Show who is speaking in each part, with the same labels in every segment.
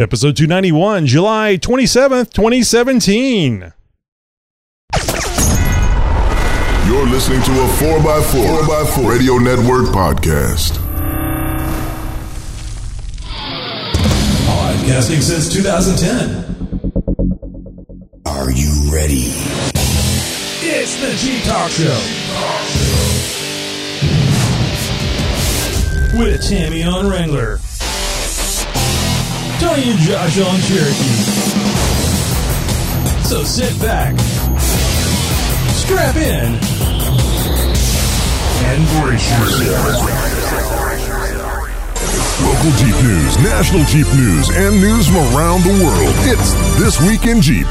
Speaker 1: Episode 291, July 27th, 2017.
Speaker 2: You're listening to a 4x4, 4x4 Radio Network podcast.
Speaker 1: Podcasting since 2010.
Speaker 3: Are you ready?
Speaker 1: It's the Jeep Talk Show. With Tammy on Wrangler. Tony and Josh on Cherokee. So sit back, strap in, and brace yourself.
Speaker 2: Local Jeep news, national Jeep news, and news from around the world. It's This Week in Jeep.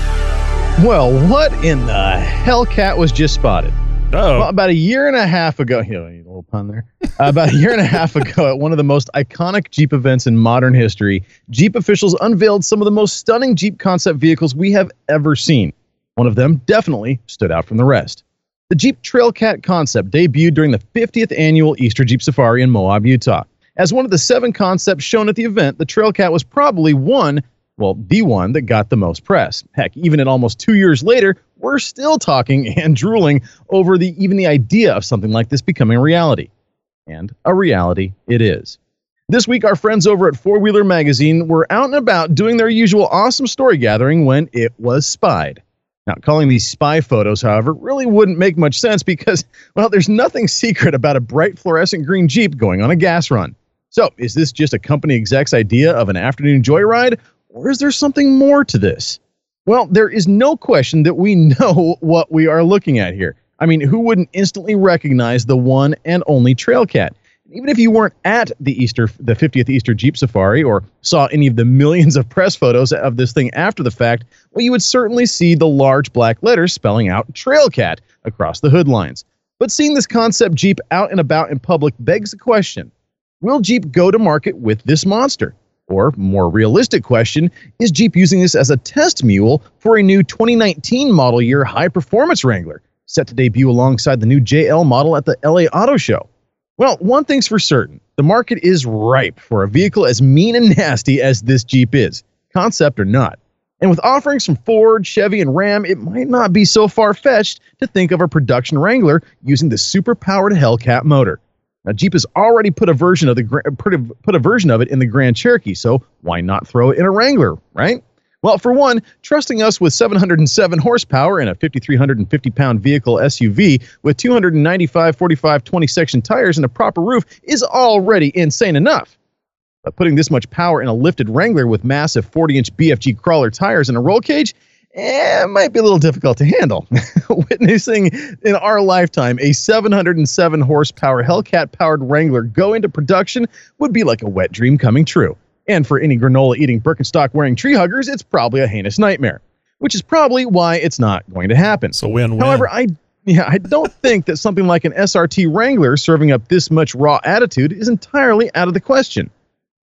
Speaker 4: Well, what in the hellcat was just spotted?
Speaker 1: Oh,
Speaker 4: about a year and a half ago, you know, a little pun there. Uh, about a year and a half ago, at one of the most iconic Jeep events in modern history, Jeep officials unveiled some of the most stunning Jeep concept vehicles we have ever seen. One of them definitely stood out from the rest. The Jeep Trailcat concept debuted during the 50th annual Easter Jeep Safari in Moab, Utah. As one of the seven concepts shown at the event, the Trailcat was probably one, well, the one that got the most press. Heck, even at almost two years later, we're still talking and drooling over the even the idea of something like this becoming a reality. And a reality it is. This week, our friends over at Four Wheeler Magazine were out and about doing their usual awesome story gathering when it was spied. Now, calling these spy photos, however, really wouldn't make much sense because, well, there's nothing secret about a bright fluorescent green Jeep going on a gas run. So, is this just a company exec's idea of an afternoon joyride, or is there something more to this? Well, there is no question that we know what we are looking at here. I mean, who wouldn't instantly recognize the one and only Trailcat? Even if you weren't at the Easter, the 50th Easter Jeep Safari, or saw any of the millions of press photos of this thing after the fact, well, you would certainly see the large black letters spelling out Trailcat across the hood lines. But seeing this concept Jeep out and about in public begs the question Will Jeep go to market with this monster? Or, more realistic question, is Jeep using this as a test mule for a new 2019 model year high performance Wrangler, set to debut alongside the new JL model at the LA Auto Show? Well, one thing's for certain the market is ripe for a vehicle as mean and nasty as this Jeep is, concept or not. And with offerings from Ford, Chevy, and Ram, it might not be so far fetched to think of a production Wrangler using the super powered Hellcat motor. Now, Jeep has already put a version of the put a, put a version of it in the Grand Cherokee, so why not throw it in a Wrangler, right? Well, for one, trusting us with 707 horsepower in a 5,350 pound vehicle SUV with 295 45 20 section tires and a proper roof is already insane enough. But putting this much power in a lifted Wrangler with massive 40 inch BFG crawler tires and a roll cage, eh, might be a little difficult to handle. Witnessing in our lifetime a 707 horsepower Hellcat powered Wrangler go into production would be like a wet dream coming true. And for any granola eating Birkenstock wearing tree huggers, it's probably a heinous nightmare, which is probably why it's not going to happen.
Speaker 1: so win win.
Speaker 4: However, I yeah, I don't think that something like an SRT Wrangler serving up this much raw attitude is entirely out of the question.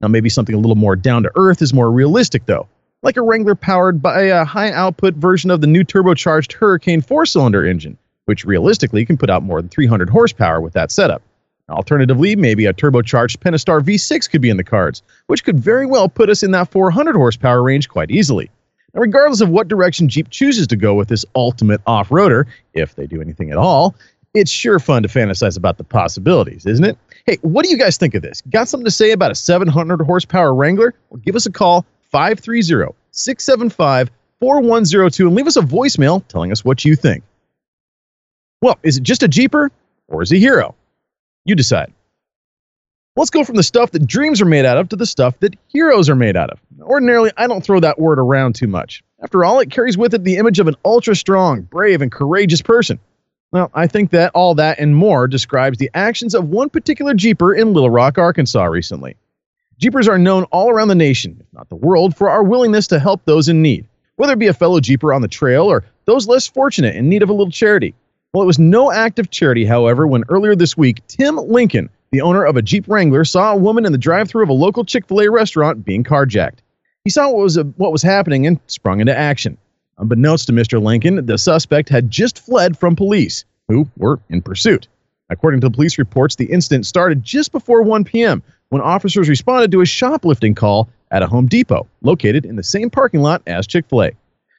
Speaker 4: Now, maybe something a little more down to earth is more realistic, though, like a Wrangler powered by a high output version of the new turbocharged Hurricane four cylinder engine, which realistically can put out more than 300 horsepower with that setup. Alternatively, maybe a turbocharged Pentastar V6 could be in the cards, which could very well put us in that 400 horsepower range quite easily. Now, regardless of what direction Jeep chooses to go with this ultimate off roader, if they do anything at all, it's sure fun to fantasize about the possibilities, isn't it? Hey, what do you guys think of this? Got something to say about a 700 horsepower Wrangler? Well, give us a call 530 675 4102 and leave us a voicemail telling us what you think. Well, is it just a Jeeper or is a hero? You decide. Let's go from the stuff that dreams are made out of to the stuff that heroes are made out of. Ordinarily, I don't throw that word around too much. After all, it carries with it the image of an ultra strong, brave, and courageous person. Well, I think that all that and more describes the actions of one particular Jeeper in Little Rock, Arkansas recently. Jeepers are known all around the nation, if not the world, for our willingness to help those in need, whether it be a fellow Jeeper on the trail or those less fortunate in need of a little charity. Well, it was no act of charity, however, when earlier this week, Tim Lincoln, the owner of a Jeep Wrangler, saw a woman in the drive-thru of a local Chick-fil-A restaurant being carjacked. He saw what was, uh, what was happening and sprung into action. Unbeknownst to Mr. Lincoln, the suspect had just fled from police, who were in pursuit. According to police reports, the incident started just before 1 p.m. when officers responded to a shoplifting call at a Home Depot located in the same parking lot as Chick fil A.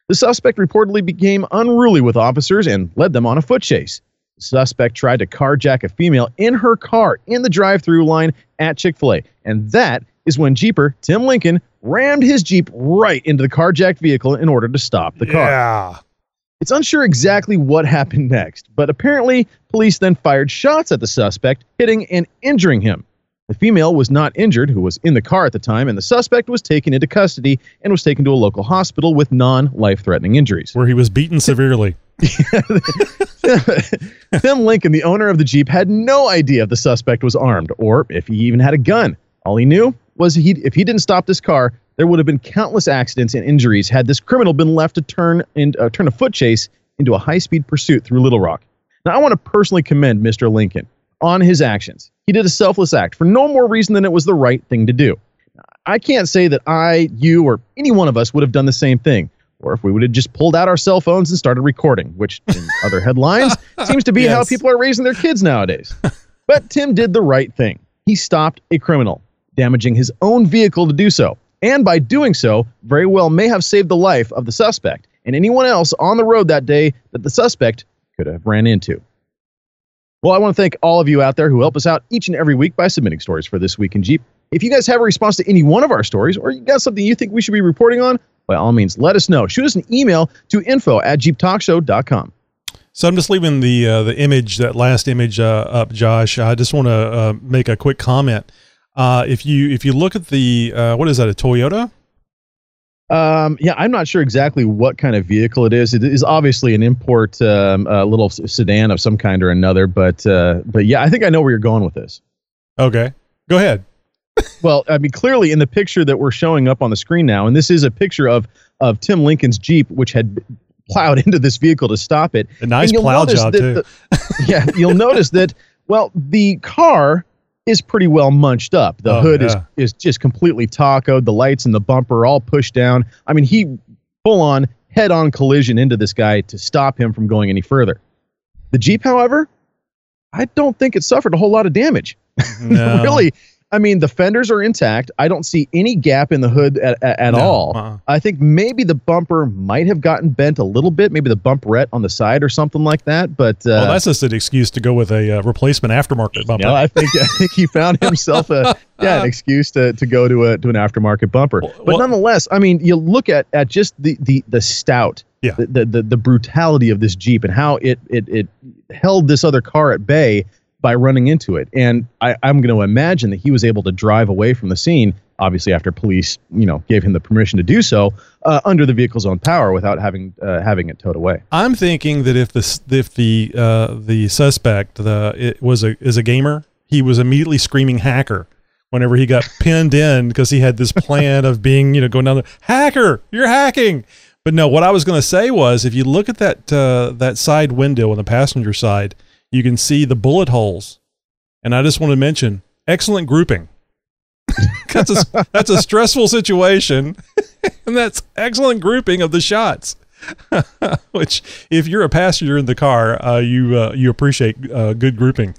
Speaker 4: The suspect reportedly became unruly with officers and led them on a foot chase. The suspect tried to carjack a female in her car in the drive through line at Chick fil A, and that is when Jeeper Tim Lincoln rammed his Jeep right into the carjacked vehicle in order to stop the car.
Speaker 5: Yeah.
Speaker 4: It's unsure exactly what happened next, but apparently police then fired shots at the suspect, hitting and injuring him. The female was not injured, who was in the car at the time, and the suspect was taken into custody and was taken to a local hospital with non life threatening injuries.
Speaker 5: Where he was beaten severely.
Speaker 4: Tim Lincoln, the owner of the Jeep, had no idea if the suspect was armed or if he even had a gun. All he knew was he, if he didn't stop this car, there would have been countless accidents and injuries had this criminal been left to turn uh, turn a foot chase into a high-speed pursuit through Little Rock. Now, I want to personally commend Mr. Lincoln on his actions. He did a selfless act for no more reason than it was the right thing to do. I can't say that I, you, or any one of us would have done the same thing, or if we would have just pulled out our cell phones and started recording, which in other headlines seems to be how people are raising their kids nowadays. But Tim did the right thing. He stopped a criminal, damaging his own vehicle to do so. And by doing so, very well may have saved the life of the suspect and anyone else on the road that day that the suspect could have ran into. Well, I want to thank all of you out there who help us out each and every week by submitting stories for This Week in Jeep. If you guys have a response to any one of our stories or you got something you think we should be reporting on, by all means, let us know. Shoot us an email to info at jeeptalkshow.com.
Speaker 5: So I'm just leaving the uh, the image, that last image uh, up, Josh. I just want to uh, make a quick comment. Uh, if you if you look at the uh, what is that a Toyota?
Speaker 4: Um, yeah, I'm not sure exactly what kind of vehicle it is. It is obviously an import um, uh, little sedan of some kind or another, but uh, but yeah, I think I know where you're going with this.
Speaker 5: Okay, go ahead.
Speaker 4: Well, I mean, clearly in the picture that we're showing up on the screen now, and this is a picture of of Tim Lincoln's Jeep, which had plowed into this vehicle to stop it.
Speaker 5: A nice plow job too.
Speaker 4: the- yeah, you'll notice that. Well, the car is pretty well munched up. The
Speaker 5: Oh,
Speaker 4: hood is
Speaker 5: yeah.
Speaker 4: is just completely tacoed. The lights and the bumper are all pushed down. I mean, he full on head on collision into this guy to stop him from going any further. The Jeep, however, I don't think it suffered a whole lot of damage.
Speaker 5: No.
Speaker 4: really, I mean, the fenders are intact. I don't see any gap in the hood at, at, at
Speaker 5: No,
Speaker 4: all.
Speaker 5: uh-uh.
Speaker 4: I think maybe the bumper might have gotten bent a little bit, maybe the bumperette on the side or something like that. But uh,
Speaker 5: well, that's just an excuse to go with a uh, replacement aftermarket bumper.
Speaker 4: know, I think I think he found himself a yeah an excuse to, to go to a to an aftermarket bumper.
Speaker 5: Well-
Speaker 4: But
Speaker 5: well-
Speaker 4: nonetheless, I mean, you look at at just the the the stout,
Speaker 5: Yeah.
Speaker 4: the, the the the brutality of this Jeep and how it it it held this other car at bay by running into it. And I, I'm going to imagine that he was able to drive away from the scene. Obviously, after police, you know, gave him the permission to do so uh, under the vehicle's own power without having uh, having it towed away.
Speaker 5: I'm thinking that if the if the uh, the suspect the it was a is a gamer, he was immediately screaming hacker whenever he got pinned in because he had this plan of being you know going down there hacker you're hacking. But no, what I was going to say was if you look at that uh, that side window on the passenger side, you can see the bullet holes, and I just want to mention excellent grouping. that's a that's a stressful situation, and that's excellent grouping of the shots. Which, if you're a passenger in the car, uh, you uh, you appreciate uh, good grouping.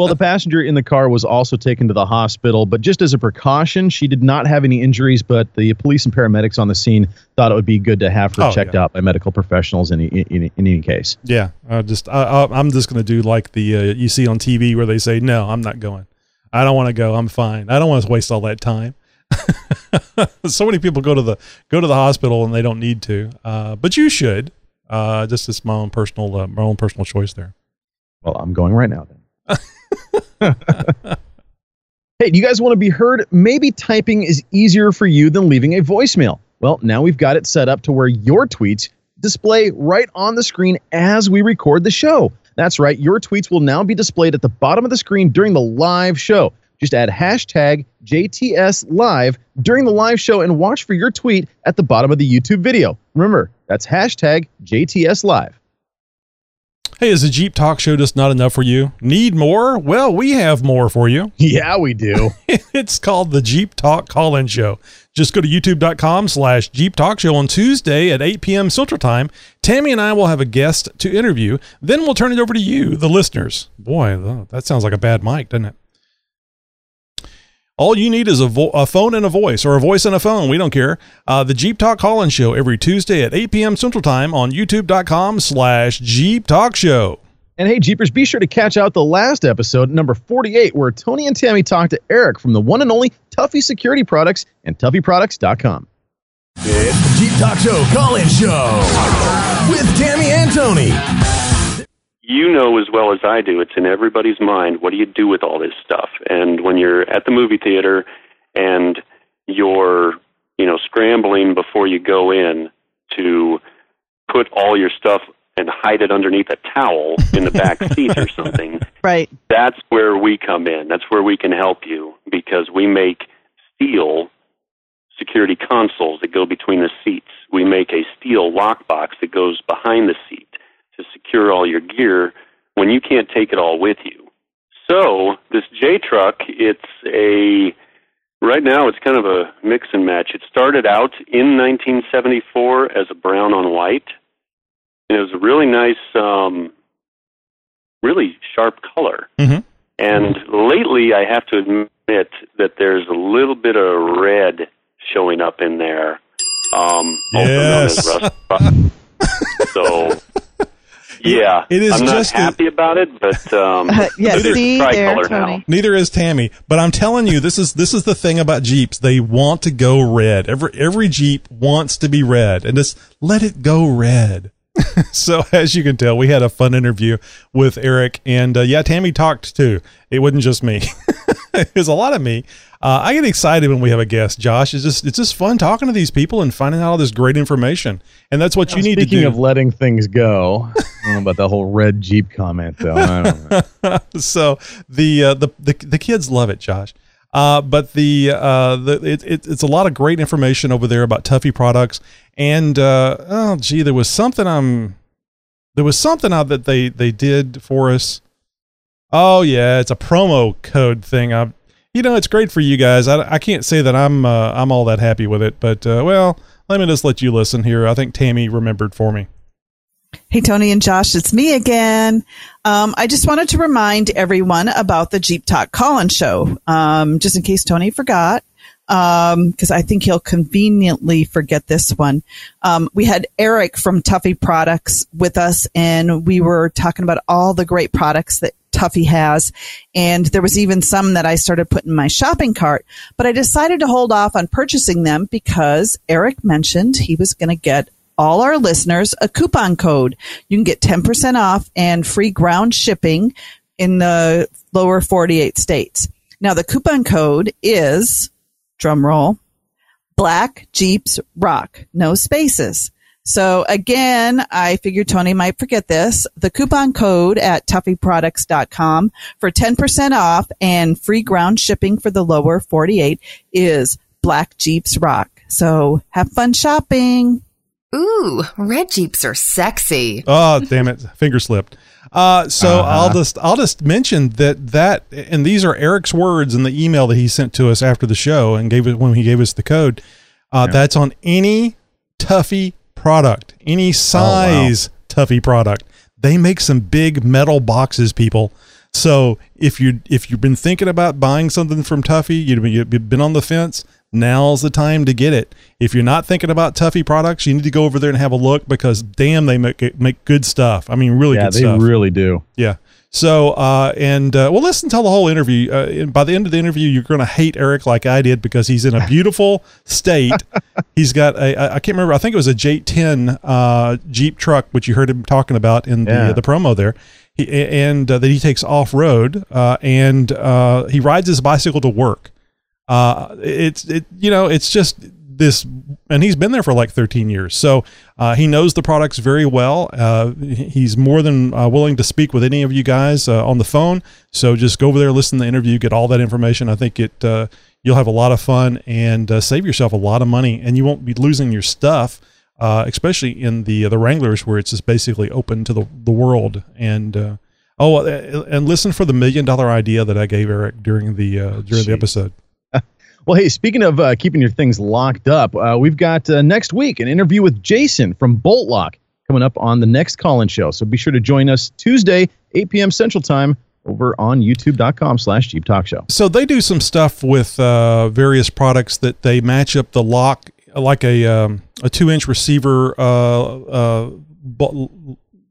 Speaker 4: Well, the passenger in the car was also taken to the hospital, but just as a precaution, she did not have any injuries. But the police and paramedics on the scene thought it would be good to have her
Speaker 5: Oh,
Speaker 4: checked
Speaker 5: yeah.
Speaker 4: out by medical professionals in, in, in, in any case.
Speaker 5: Yeah, I just I, I'm just gonna do like the uh, you see on TV where they say, "No, I'm not going. I don't want to go. I'm fine. I don't want to waste all that time." so many people go to the go to the hospital and they don't need to, uh, but you should. Uh, just as my own personal uh, my own personal choice there.
Speaker 4: Well, I'm going right now then. hey, do you guys want to be heard? Maybe typing is easier for you than leaving a voicemail. Well, now we've got it set up to where your tweets display right on the screen as we record the show. That's right, your tweets will now be displayed at the bottom of the screen during the live show. Just add hashtag JTS Live during the live show and watch for your tweet at the bottom of the YouTube video. Remember, that's hashtag JTS Live.
Speaker 5: Hey, is the Jeep Talk Show just not enough for you? Need more? Well, we have more for you.
Speaker 4: Yeah, we do.
Speaker 5: it's called the Jeep Talk Call-In Show. Just go to youtube.com slash Jeep Talk Show on Tuesday at 8 p.m. Central Time. Tammy and I will have a guest to interview. Then we'll turn it over to you, the listeners. Boy, that sounds like a bad mic, doesn't it? All you need is a, vo- a phone and a voice, or a voice and a phone. We don't care. Uh, the Jeep Talk Call-In Show every Tuesday at 8 p.m. Central Time on YouTube.com slash Jeep Talk Show.
Speaker 4: And hey, Jeepers, be sure to catch out the last episode, number 48, where Tony and Tammy talked to Eric from the one and only Tuffy Security Products and TuffyProducts.com.
Speaker 1: It's the Jeep Talk Show call-in show with Tammy and Tony.
Speaker 6: You know as well as I do, it's in everybody's mind. What do you do with all this stuff? And when you're at the movie theater and you're, you know, scrambling before you go in to put all your stuff and hide it underneath a towel in the back seat or something,
Speaker 7: Right.
Speaker 6: that's where we come in. That's where we can help you because we make steel security consoles that go between the seats. We make a steel lockbox that goes behind the seat secure all your gear when you can't take it all with you. So, this J truck, it's a right now it's kind of a mix and match. It started out in 1974 as a brown on white. And it was a really nice um really sharp color.
Speaker 5: Mhm.
Speaker 6: And lately I have to admit that there's a little bit of red showing up in there. Um also known as
Speaker 5: Yes.
Speaker 6: rust so yeah,
Speaker 5: It is
Speaker 6: I'm not
Speaker 5: just a-
Speaker 6: happy about it, but um,
Speaker 7: Uh, yeah,
Speaker 6: it is
Speaker 7: see there, Tony.
Speaker 6: now.
Speaker 5: Neither is Tammy, but I'm telling you, this is this is the thing about Jeeps. They want to go red. Every every Jeep wants to be red, and just let it go red. so as you can tell, we had a fun interview with Eric, and uh, yeah, Tammy talked too. It wasn't just me; it was a lot of me. Uh, I get excited when we have a guest. Josh, it's just it's just fun talking to these people and finding out all this great information, and that's what you need to
Speaker 4: Speaking of letting things go, I don't know about the whole red Jeep comment, though. I don't know.
Speaker 5: so the, uh, the the the kids love it, Josh. Uh, but the uh, the it, it, it's a lot of great information over there about Tuffy products. And uh, oh, gee, there was something I'm there was something out that they they did for us. Oh yeah, it's a promo code thing. I, you know, it's great for you guys. I, I can't say that I'm uh, I'm all that happy with it, but uh, well, let me just let you listen here. I think Tammy remembered for me.
Speaker 7: Hey, Tony and Josh, it's me again. Um, I just wanted to remind everyone about the Jeep Talk call-in show, um, just in case Tony forgot, because I think he'll conveniently forget this one. Um, we had Eric from Tuffy Products with us, and we were talking about all the great products that Tuffy has. And there was even some that I started putting in my shopping cart, but I decided to hold off on purchasing them because Eric mentioned he was going to get all our listeners a coupon code. You can get 10% off and free ground shipping in the lower 48 states. Now the coupon code is drum roll black jeeps rock. No spaces. So again i figured tony might forget this. The coupon code at tuffyproducts.com for 10% off and free ground shipping for the lower 48 is black jeeps rock. So have fun shopping
Speaker 8: Ooh, red Jeeps are sexy.
Speaker 5: Oh, damn it. Finger slipped. Uh, so I'll just I'll just mention that that and these are Eric's words in the email that he sent to us after the show and gave it when he gave us the code. Uh, That's on any Tuffy product, any size Tuffy product. They make some big metal boxes, people. So if you if you've been thinking about buying something from Tuffy, you've been, you've been on the fence. Now's the time to get it. If you're not thinking about Tuffy products, you need to go over there and have a look because damn, they make make good stuff. I mean, really
Speaker 4: yeah,
Speaker 5: good stuff.
Speaker 4: Yeah, they really do.
Speaker 5: Yeah. So, uh, and uh, well, listen to the whole interview. Uh, and by the end of the interview, you're going to hate Eric like I did because he's in a beautiful state. He's got a, I I can't remember, I think it was a J10 uh, Jeep truck, which you heard him talking about in the,
Speaker 4: Yeah.
Speaker 5: the promo there. He, and uh, that he takes off road uh, and uh, he rides his bicycle to work. Uh, it's it you know it's just this and he's been there for like 13 years. So uh, he knows the products very well. Uh, he's more than uh, willing to speak with any of you guys uh, on the phone. So just go over there listen to the interview get all that information. I think it uh, you'll have a lot of fun and uh, save yourself a lot of money. And you won't be losing your stuff uh, especially in the the wranglers where it's just basically open to the, the world. And uh, oh and listen for the million dollar idea that i gave eric during the uh, during the episode
Speaker 4: Well, hey, speaking of uh, keeping your things locked up, uh, we've got uh, next week an interview with Jason from Bolt Lock coming up on the next call in show. So be sure to join us Tuesday, 8 p.m. Central Time, over on youtube.com slash Jeep Talk Show.
Speaker 5: So they do some stuff with uh, various products that they match up the lock like a um, a two inch receiver. Uh, uh,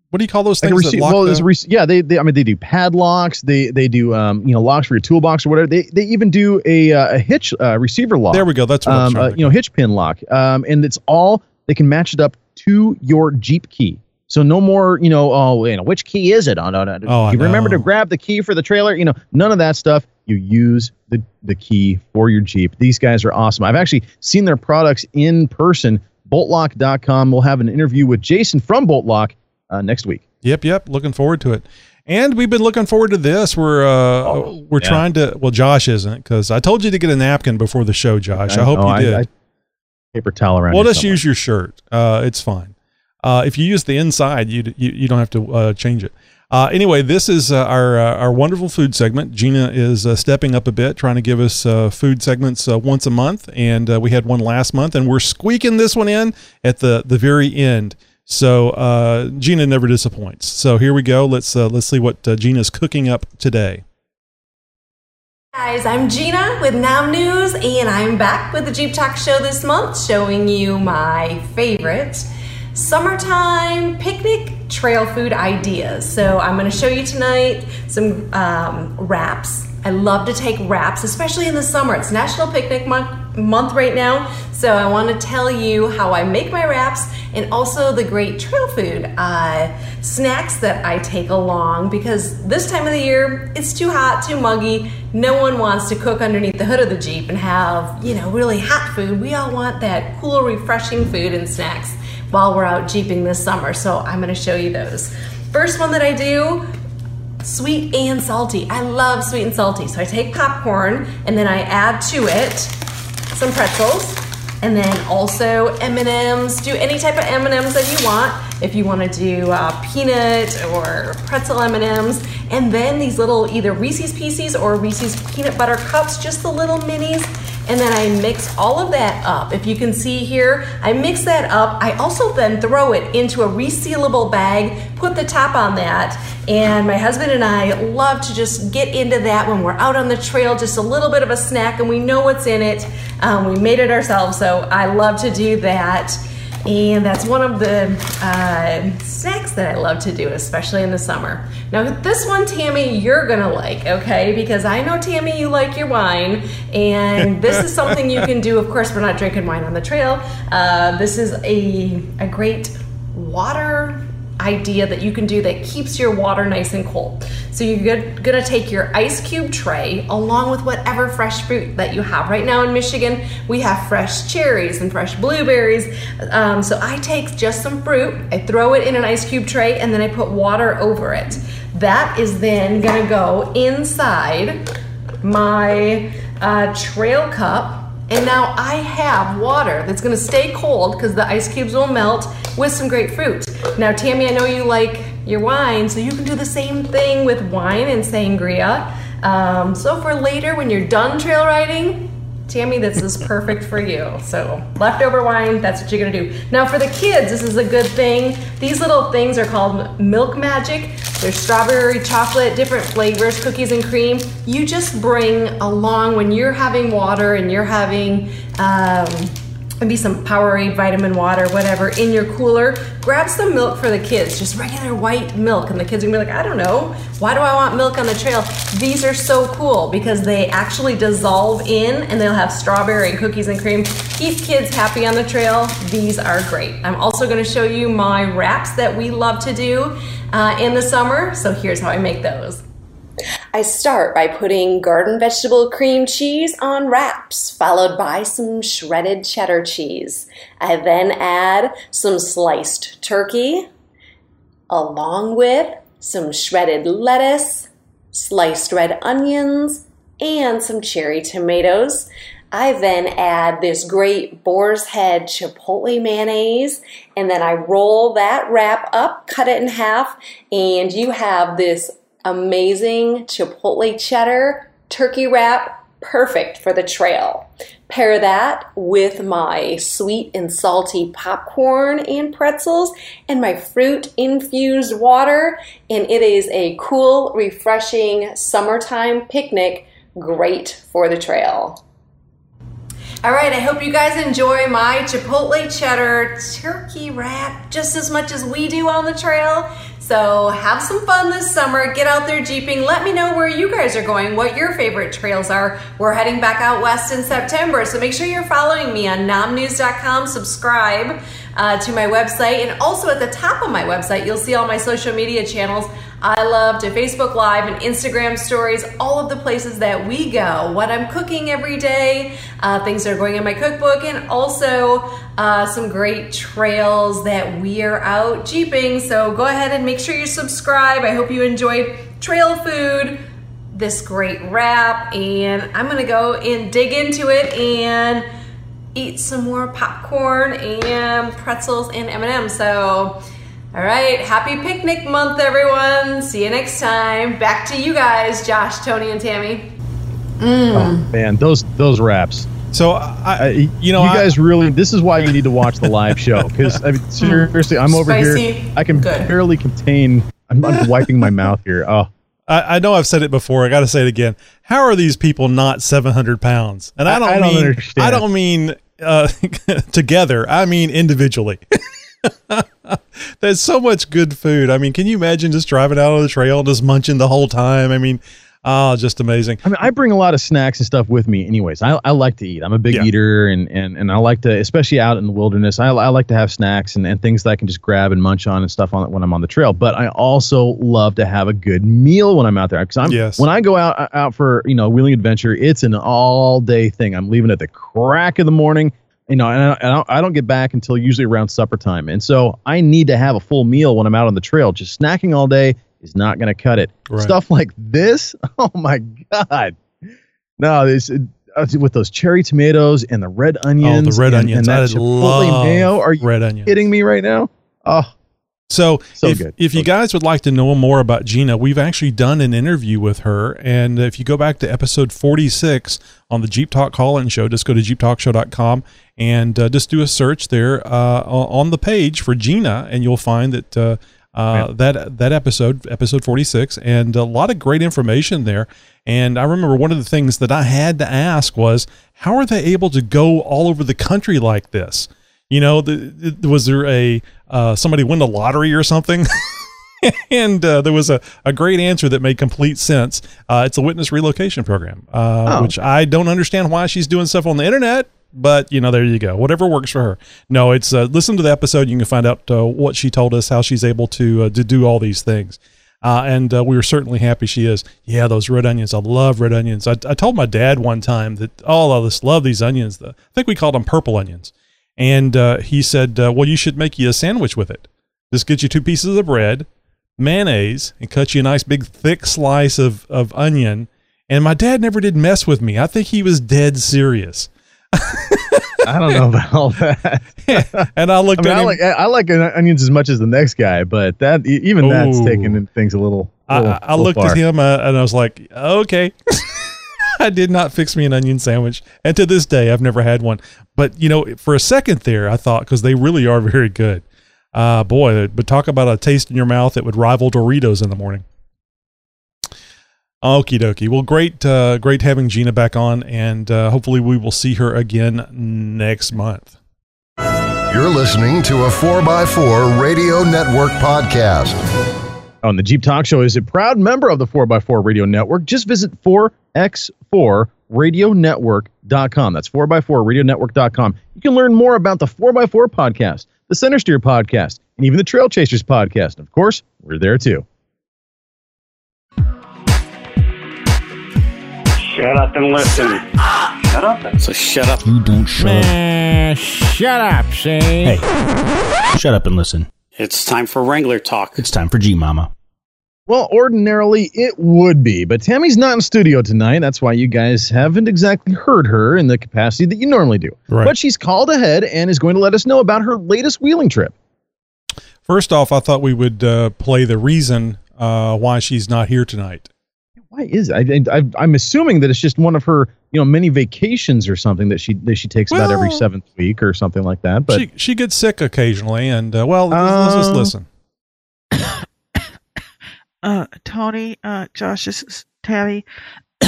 Speaker 5: what do you call those
Speaker 4: Like
Speaker 5: things? that
Speaker 4: rece-
Speaker 5: lock
Speaker 4: well,
Speaker 5: the-
Speaker 4: rec- yeah, they, they I mean they do padlocks, they they do um, you know locks for your toolbox or whatever. They they even do a uh, a hitch uh, receiver lock.
Speaker 5: there we go. That's what
Speaker 4: um, uh, you know hitch pin lock. Um, and it's all they can match it up to your Jeep key. So no more, you know, oh, you know, which key is it? Oh, no, no.
Speaker 5: Oh, I
Speaker 4: you remember to grab the key for the trailer. You know, none of that stuff. You use the the key for your Jeep. These guys are awesome. I've actually seen their products in person. Boltlock.com. We'll have an interview with Jason from Boltlock uh, next week.
Speaker 5: Yep, yep. Looking forward to it. And we've been looking forward to this. We're uh,
Speaker 4: Oh,
Speaker 5: we're
Speaker 4: yeah.
Speaker 5: trying to. Well, Josh isn't because I told you to get a napkin before the show, Josh. I, hope
Speaker 4: oh,
Speaker 5: you did.
Speaker 4: paper towel around.
Speaker 5: well, just
Speaker 4: somewhere.
Speaker 5: use your shirt. Uh, it's fine. Uh, if you use the inside, you you, you don't have to uh, change it. Uh, anyway, this is uh, our uh, our wonderful food segment. Gina is uh, stepping up a bit, trying to give us uh, food segments uh, once a month, and uh, we had one last month, and we're squeaking this one in at the the very end. So uh, Gina never disappoints. So here we go. Let's uh, let's see what uh, Gina's cooking up today.
Speaker 9: Guys, I'm Gina with Nom News, and I'm back with the Jeep Talk Show this month, showing you my favorite summertime picnic trail food ideas. So I'm going to show you tonight some um, wraps. I love to take wraps, especially in the summer. It's National Picnic Month, month right now, so I want to tell you how I make my wraps and also the great trail food uh, snacks that I take along because this time of the year it's too hot, too muggy. No one wants to cook underneath the hood of the Jeep and have, you know, really hot food. We all want that cool, refreshing food and snacks while we're out Jeeping this summer. So I'm going to show you those. First one that I do sweet and salty. I love sweet and salty. So I take popcorn and then I add to it some pretzels and then also M&Ms. Do any type of M&Ms that you want. If you want to do uh, peanut or pretzel M&Ms, and then these little either Reese's Pieces or Reese's peanut butter cups, just the little minis. And then I mix all of that up. If you can see here, I mix that up. I also then throw it into a resealable bag, put the top on that, and my husband and I love to just get into that when we're out on the trail, just a little bit of a snack, and we know what's in it. Um, we made it ourselves, so I love to do that. And that's one of the uh, snacks that I love to do, especially in the summer. Now, this one, Tammy, you're gonna like, okay? Because I know, Tammy, you like your wine, and this is something you can do. Of course, we're not drinking wine on the trail. Uh, this is a, a great water idea that you can do that keeps your water nice and cold. So you're gonna take your ice cube tray along with whatever fresh fruit that you have. Right now in Michigan, we have fresh cherries and fresh blueberries. Um, so I take just some fruit, I throw it in an ice cube tray, and then I put water over it. That is then gonna go inside my uh, trail cup and now I have water that's gonna stay cold because the ice cubes will melt with some grapefruit. Now, Tammy, I know you like your wine, so you can do the same thing with wine and sangria. Um, so for later, when you're done trail riding, Tammy, this is perfect for you. So leftover wine, that's what you're gonna do. Now for the kids, this is a good thing. These little things are called Milk Magic. They're strawberry, chocolate, different flavors, cookies and cream. You just bring along when you're having water and you're having um, maybe some Powerade vitamin water, whatever, in your cooler. Grab some milk for the kids, just regular white milk. And the kids are gonna be like, I don't know, why do I want milk on the trail? These are so cool because they actually dissolve in and they'll have strawberry cookies and cream. Keep kids happy on the trail. These are great. I'm also gonna show you my wraps that we love to do uh, in the summer. So here's how I make those. I start by putting garden vegetable cream cheese on wraps, followed by some shredded cheddar cheese. I then add some sliced turkey, along with some shredded lettuce, sliced red onions, and some cherry tomatoes. I then add this great boar's head chipotle mayonnaise, and then I roll that wrap up, cut it in half, and you have this amazing chipotle cheddar turkey wrap, perfect for the trail. Pair that with my sweet and salty popcorn and pretzels and my fruit infused water, and it is a cool, refreshing summertime picnic great for the trail. All right, I hope you guys enjoy my Chipotle cheddar turkey wrap just as much as we do on the trail. So have some fun this summer. Get out there jeeping. Let me know where you guys are going, what your favorite trails are. We're heading back out west in September, so make sure you're following me on nomnews.com. Subscribe uh, to my website, and also at the top of my website, you'll see all my social media channels. I love to Facebook Live and Instagram stories, all of the places that we go, what I'm cooking every day, uh, things that are going in my cookbook, and also uh, some great trails that we are out jeeping. So go ahead and make sure you subscribe. I hope you enjoyed trail food, this great wrap, and I'm gonna go and dig into it and eat some more popcorn and pretzels and M&M's. So. All right, happy picnic month, everyone. See you next time. Back to you guys, Josh, Tony, and Tammy. Mm.
Speaker 4: Oh, man, those those wraps.
Speaker 5: So I, you know,
Speaker 4: you
Speaker 5: I-
Speaker 4: guys really. This is why you need to watch the live show because I mean, hmm. seriously, I'm over
Speaker 9: Spicy.
Speaker 4: here. I can
Speaker 9: Good.
Speaker 4: barely contain. I'm, I'm wiping my mouth here. Oh,
Speaker 5: I, I know I've said it before. I got to say it again. How are these people not 700 pounds? And I
Speaker 4: I-
Speaker 5: don't
Speaker 4: I don't
Speaker 5: mean
Speaker 4: understand.
Speaker 5: I don't mean uh, together. I mean individually. There's so much good food. I mean, can you imagine just driving out on the trail, just munching the whole time? I mean, oh, just amazing.
Speaker 4: I mean, I bring a lot of snacks and stuff with me, anyways. I, I like to eat. I'm a big
Speaker 5: Yeah.
Speaker 4: eater, and, and and I like to, especially out in the wilderness. I, I like to have snacks and, and things that I can just grab and munch on and stuff on when I'm on the trail. But I also love to have a good meal when I'm out there because I'm
Speaker 5: Yes.
Speaker 4: when I go out uh, out for you know wheeling adventure, it's an all day thing. I'm leaving at the crack of the morning. You know, and I, I don't I don't get back until usually around supper time, and so I need to have a full meal when I'm out on the trail. Just snacking all day is not going to cut it.
Speaker 5: Right.
Speaker 4: Stuff like this, oh my god, no, this uh, with those cherry tomatoes and the red onions.
Speaker 5: oh, the red
Speaker 4: and,
Speaker 5: onions.
Speaker 4: and that
Speaker 5: I
Speaker 4: chipotle
Speaker 5: love
Speaker 4: mayo. Are you
Speaker 5: red onions.
Speaker 4: kidding me right now? Oh,
Speaker 5: So,
Speaker 4: So
Speaker 5: if,
Speaker 4: good.
Speaker 5: if you guys would like to know more about Gina, we've actually done an interview with her. And if you go back to episode 46 on the Jeep Talk call in show, just go to jeeptalkshow.com and uh, just do a search there uh, on the page for Gina, and you'll find that. Uh, that that episode, episode forty six, and a lot of great information there. And I remember one of the things that I had to ask was, how are they able to go all over the country like this? You know, the, the, was there a uh, somebody win the lottery or something? and uh, there was a, a great answer that made complete sense. Uh, it's a witness relocation program, uh,
Speaker 4: Oh.
Speaker 5: which I don't understand why she's doing stuff on the internet. But you know, there you go. Whatever works for her. No, it's uh, listen to the episode. You can find out uh, what she told us, how she's able to uh, to do all these things. Uh, and uh, we were certainly happy she is. Yeah, those red onions. I love red onions. I, I told my dad one time that oh, I just love these onions. The, I think we called them purple onions. And uh, he said, well, you should make you a sandwich with it. Just get you two pieces of bread, mayonnaise, and cut you a nice big thick slice of, of onion. And my dad never did mess with me. I think he was dead serious.
Speaker 4: I don't know about all that.
Speaker 5: And I
Speaker 4: I
Speaker 5: looked
Speaker 4: mean,
Speaker 5: at
Speaker 4: I
Speaker 5: him.
Speaker 4: like I like onions as much as the next guy, but that even that's
Speaker 5: Ooh.
Speaker 4: taking things a little.
Speaker 5: I,
Speaker 4: little-
Speaker 5: I- I
Speaker 4: little
Speaker 5: looked
Speaker 4: far.
Speaker 5: at him uh, and I was like, okay. I did not fix me an onion sandwich. And to this day, I've never had one. But, you know, for a second there, I thought, because they really are very good. Uh, boy, but talk about a taste in your mouth that would rival Doritos in the morning. Okie dokie. Well, great, uh, great having Gina back on, and uh, hopefully we will see her again next month.
Speaker 2: You're listening to a 4x4 Radio Network podcast.
Speaker 4: on the Jeep Talk Show is a proud member of the 4x4 Radio Network. Just visit 4x4radionetwork.com. That's 4x4radionetwork.com. You can learn more about the 4x4 podcast, the Center Steer podcast, and even the Trail Chasers podcast. Of course, we're there too.
Speaker 6: Shut up and listen. Shut up.
Speaker 10: So shut up.
Speaker 11: You don't shut up.
Speaker 10: Man, shut up, say.
Speaker 11: Hey, shut up and listen.
Speaker 10: It's time for Wrangler talk.
Speaker 11: It's time for G Mama.
Speaker 4: Well, ordinarily it would be, but Tammy's not in studio tonight. That's why you guys haven't exactly heard her in the capacity that you normally do.
Speaker 5: Right.
Speaker 4: But she's called ahead and is going to let us know about her latest wheeling trip.
Speaker 5: First off, I thought we would uh, play the reason uh, why she's not here tonight.
Speaker 4: Why is it? I, I, I'm assuming that it's just one of her, you know, many vacations or something that she that she takes about every seventh week or something like that. But
Speaker 5: she she gets sick occasionally, and uh, well, let's, let's just
Speaker 4: Uh,
Speaker 5: listen.
Speaker 12: uh, Tony, uh, Josh, this is Tammy.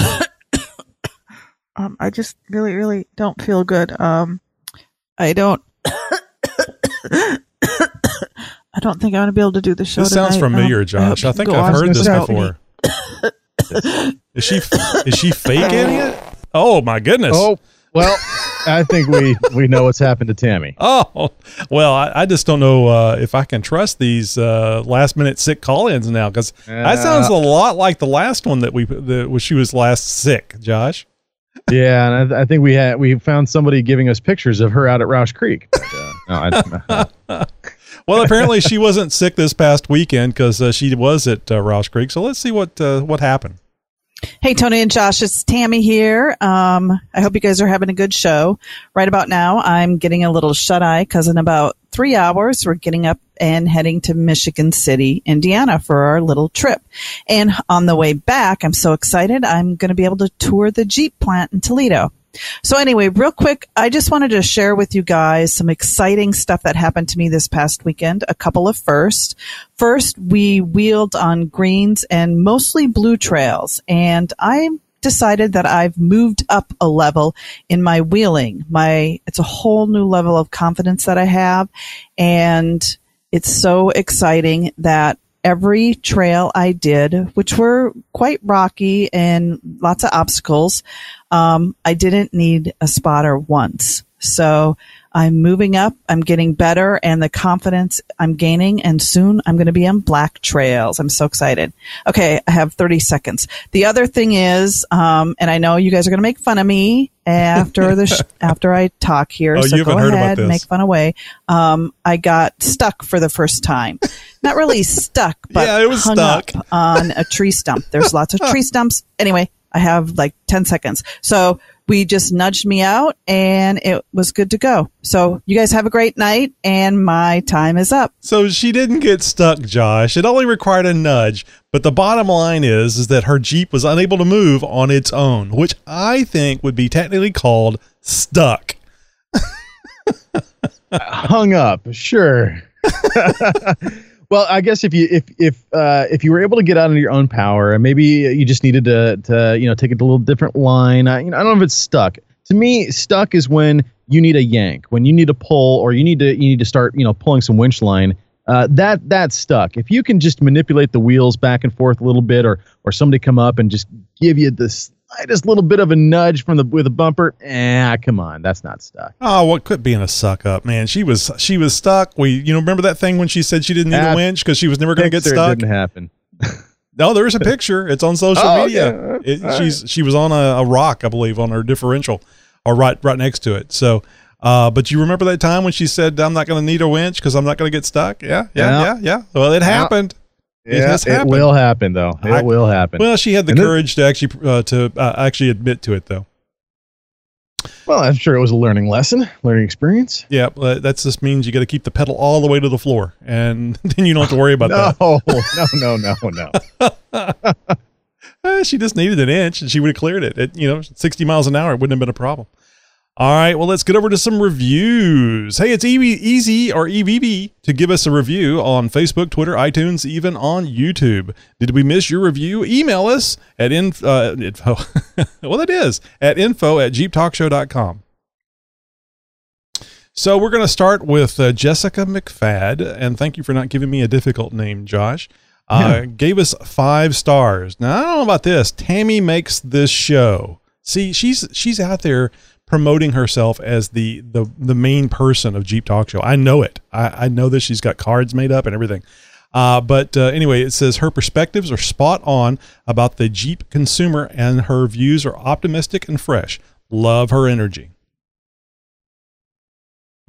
Speaker 12: um, I just really, really don't feel good. Um,
Speaker 7: I don't.
Speaker 12: I don't think I'm gonna be able to do the show.
Speaker 5: This sounds familiar,
Speaker 12: Um,
Speaker 5: Josh. I think I've heard this before. Is she is she faking it? Oh my goodness!
Speaker 4: oh well, I think we we know what's happened to Tammy.
Speaker 5: Oh, well, I, I just don't know uh, if I can trust these uh, last minute sick call ins now because that sounds a lot like the last one that we the, she was last sick, Josh.
Speaker 4: yeah, and I, I think we had we found somebody giving us pictures of her out at Rausch Creek. But, uh, no, I,
Speaker 5: Well, apparently she wasn't sick this past weekend because uh, she was at uh, Rausch Creek. So let's see what uh, what happened.
Speaker 7: Hey, Tony and Josh, it's Tammy here. Um, I hope you guys are having a good show. Right about now, I'm getting a little shut eye because in about three hours, we're getting up and heading to Michigan City, Indiana for our little trip. And on the way back, I'm so excited. I'm going to be able to tour the Jeep plant in Toledo. So anyway, real quick, I just wanted to share with you guys some exciting stuff that happened to me this past weekend. A couple of firsts. First, we wheeled on greens and mostly blue trails, and I decided that I've moved up a level in my wheeling. My it's a whole new level of confidence that I have, and it's so exciting that every trail I did, which were quite rocky and lots of obstacles, um, I didn't need a spotter once. So I'm moving up, I'm getting better, and the confidence I'm gaining, and soon I'm going to be on black trails. I'm so excited. Okay, I have 30 seconds. The other thing is, um, and I know you guys are going to make fun of me after the sh- after I talk here,
Speaker 5: Oh,
Speaker 7: so
Speaker 5: you
Speaker 7: go
Speaker 5: haven't heard about
Speaker 7: ahead,
Speaker 5: this.
Speaker 7: make fun away. Um, I got stuck for the first time. Not really stuck, but
Speaker 5: Yeah, it was
Speaker 7: hung
Speaker 5: stuck.
Speaker 7: up on a tree stump. There's lots of tree stumps. Anyway, I have like 10 seconds. So we just nudged me out and it was good to go. So you guys have a great night and my time is up.
Speaker 5: So she didn't get stuck, Josh. It only required a nudge. But the bottom line is, is that her Jeep was unable to move on its own, which I think would be technically called stuck.
Speaker 4: hung up. Sure. well, I guess if you if if uh, if you were able to get out of your own power, and maybe you just needed to to you know take it a little different line. I, you know, I don't know if it's stuck. To me, stuck is when you need a yank, when you need a pull, or you need to you need to start you know pulling some winch line. Uh, that that's stuck. If you can just manipulate the wheels back and forth a little bit, or or somebody come up and just give you the slightest little bit of a nudge from the with a bumper, Ah, come on, that's not stuck.
Speaker 5: Oh, what quit being a suck up, man. She was she was stuck. We you know remember that thing when she said she didn't need
Speaker 4: Ah,
Speaker 5: a winch because she was never going to get
Speaker 4: it
Speaker 5: stuck.
Speaker 4: Didn't happen.
Speaker 5: No, there is a picture. It's on social
Speaker 4: Oh,
Speaker 5: media.
Speaker 4: okay.
Speaker 5: It, she's she was on a, a rock, I believe, on her differential, or right right next to it. So, uh, but you remember that time when she said, "I'm not going to need a winch because I'm not going to get stuck." Yeah, yeah,
Speaker 4: Yeah.
Speaker 5: yeah, yeah. Well, it happened. It
Speaker 4: Yeah,
Speaker 5: has
Speaker 4: it will happen though. It
Speaker 5: I-
Speaker 4: will happen.
Speaker 5: Well, she had the
Speaker 4: And it-
Speaker 5: courage to actually uh, to uh, actually admit to it, though.
Speaker 4: Well, I'm sure it was a learning lesson, learning experience.
Speaker 5: Yeah, but that just means you got to keep the pedal all the way to the floor, and then you don't have to worry about that.
Speaker 4: No, no, no, no, no.
Speaker 5: She just needed an inch and she would have cleared it. At, you know, 60 miles an hour, it wouldn't have been a problem. All right, well, let's get over to some reviews. Hey, it's easy or EVB to give us a review on Facebook, Twitter, iTunes, even on YouTube. Did we miss your review? Email us at inf- uh, info. well, it is at info at jeeptalkshow.com. So we're going to start with uh, Jessica McFad, and thank you for not giving me a difficult name, Josh. Uh, Gave us five stars. Now I don't know about this. Tammy makes this show. See, she's she's out there promoting herself as the the the main person of Jeep Talk Show. I know it. I, I know that she's got cards made up and everything. Uh, but uh, anyway, it says her perspectives are spot on about the Jeep consumer, and her views are optimistic and fresh. Love her energy.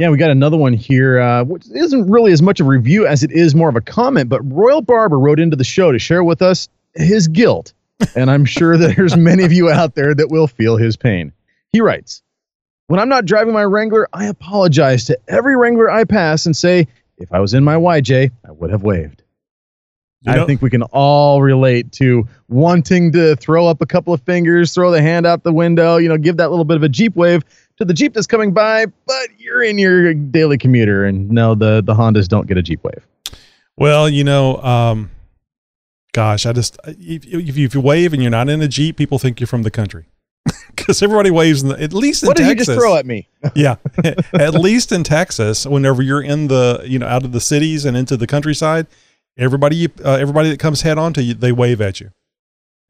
Speaker 4: Yeah, we got another one here, uh, which isn't really as much of a review as it is more of a comment. But Royal Barber wrote into the show to share with us his guilt, and I'm sure that there's many of you out there that will feel his pain. He writes, "When I'm not driving my Wrangler, I apologize to every Wrangler I pass and say, if I was in my YJ, I would have waved. I
Speaker 5: know-
Speaker 4: think we can all relate to wanting to throw up a couple of fingers, throw the hand out the window, you know, give that little bit of a Jeep wave to the Jeep that's coming by, but you're in your daily commuter, and no, the the Hondas don't get a Jeep wave.
Speaker 5: Well, you know, um, gosh, I just if, if, if you wave and you're not in a jeep, people think you're from the country because everybody waves. In the, at least in Texas
Speaker 4: What did you just throw at me?
Speaker 5: yeah, at least in Texas, whenever you're in the you know out of the cities and into the countryside, everybody uh, everybody that comes head on to you, they wave at you.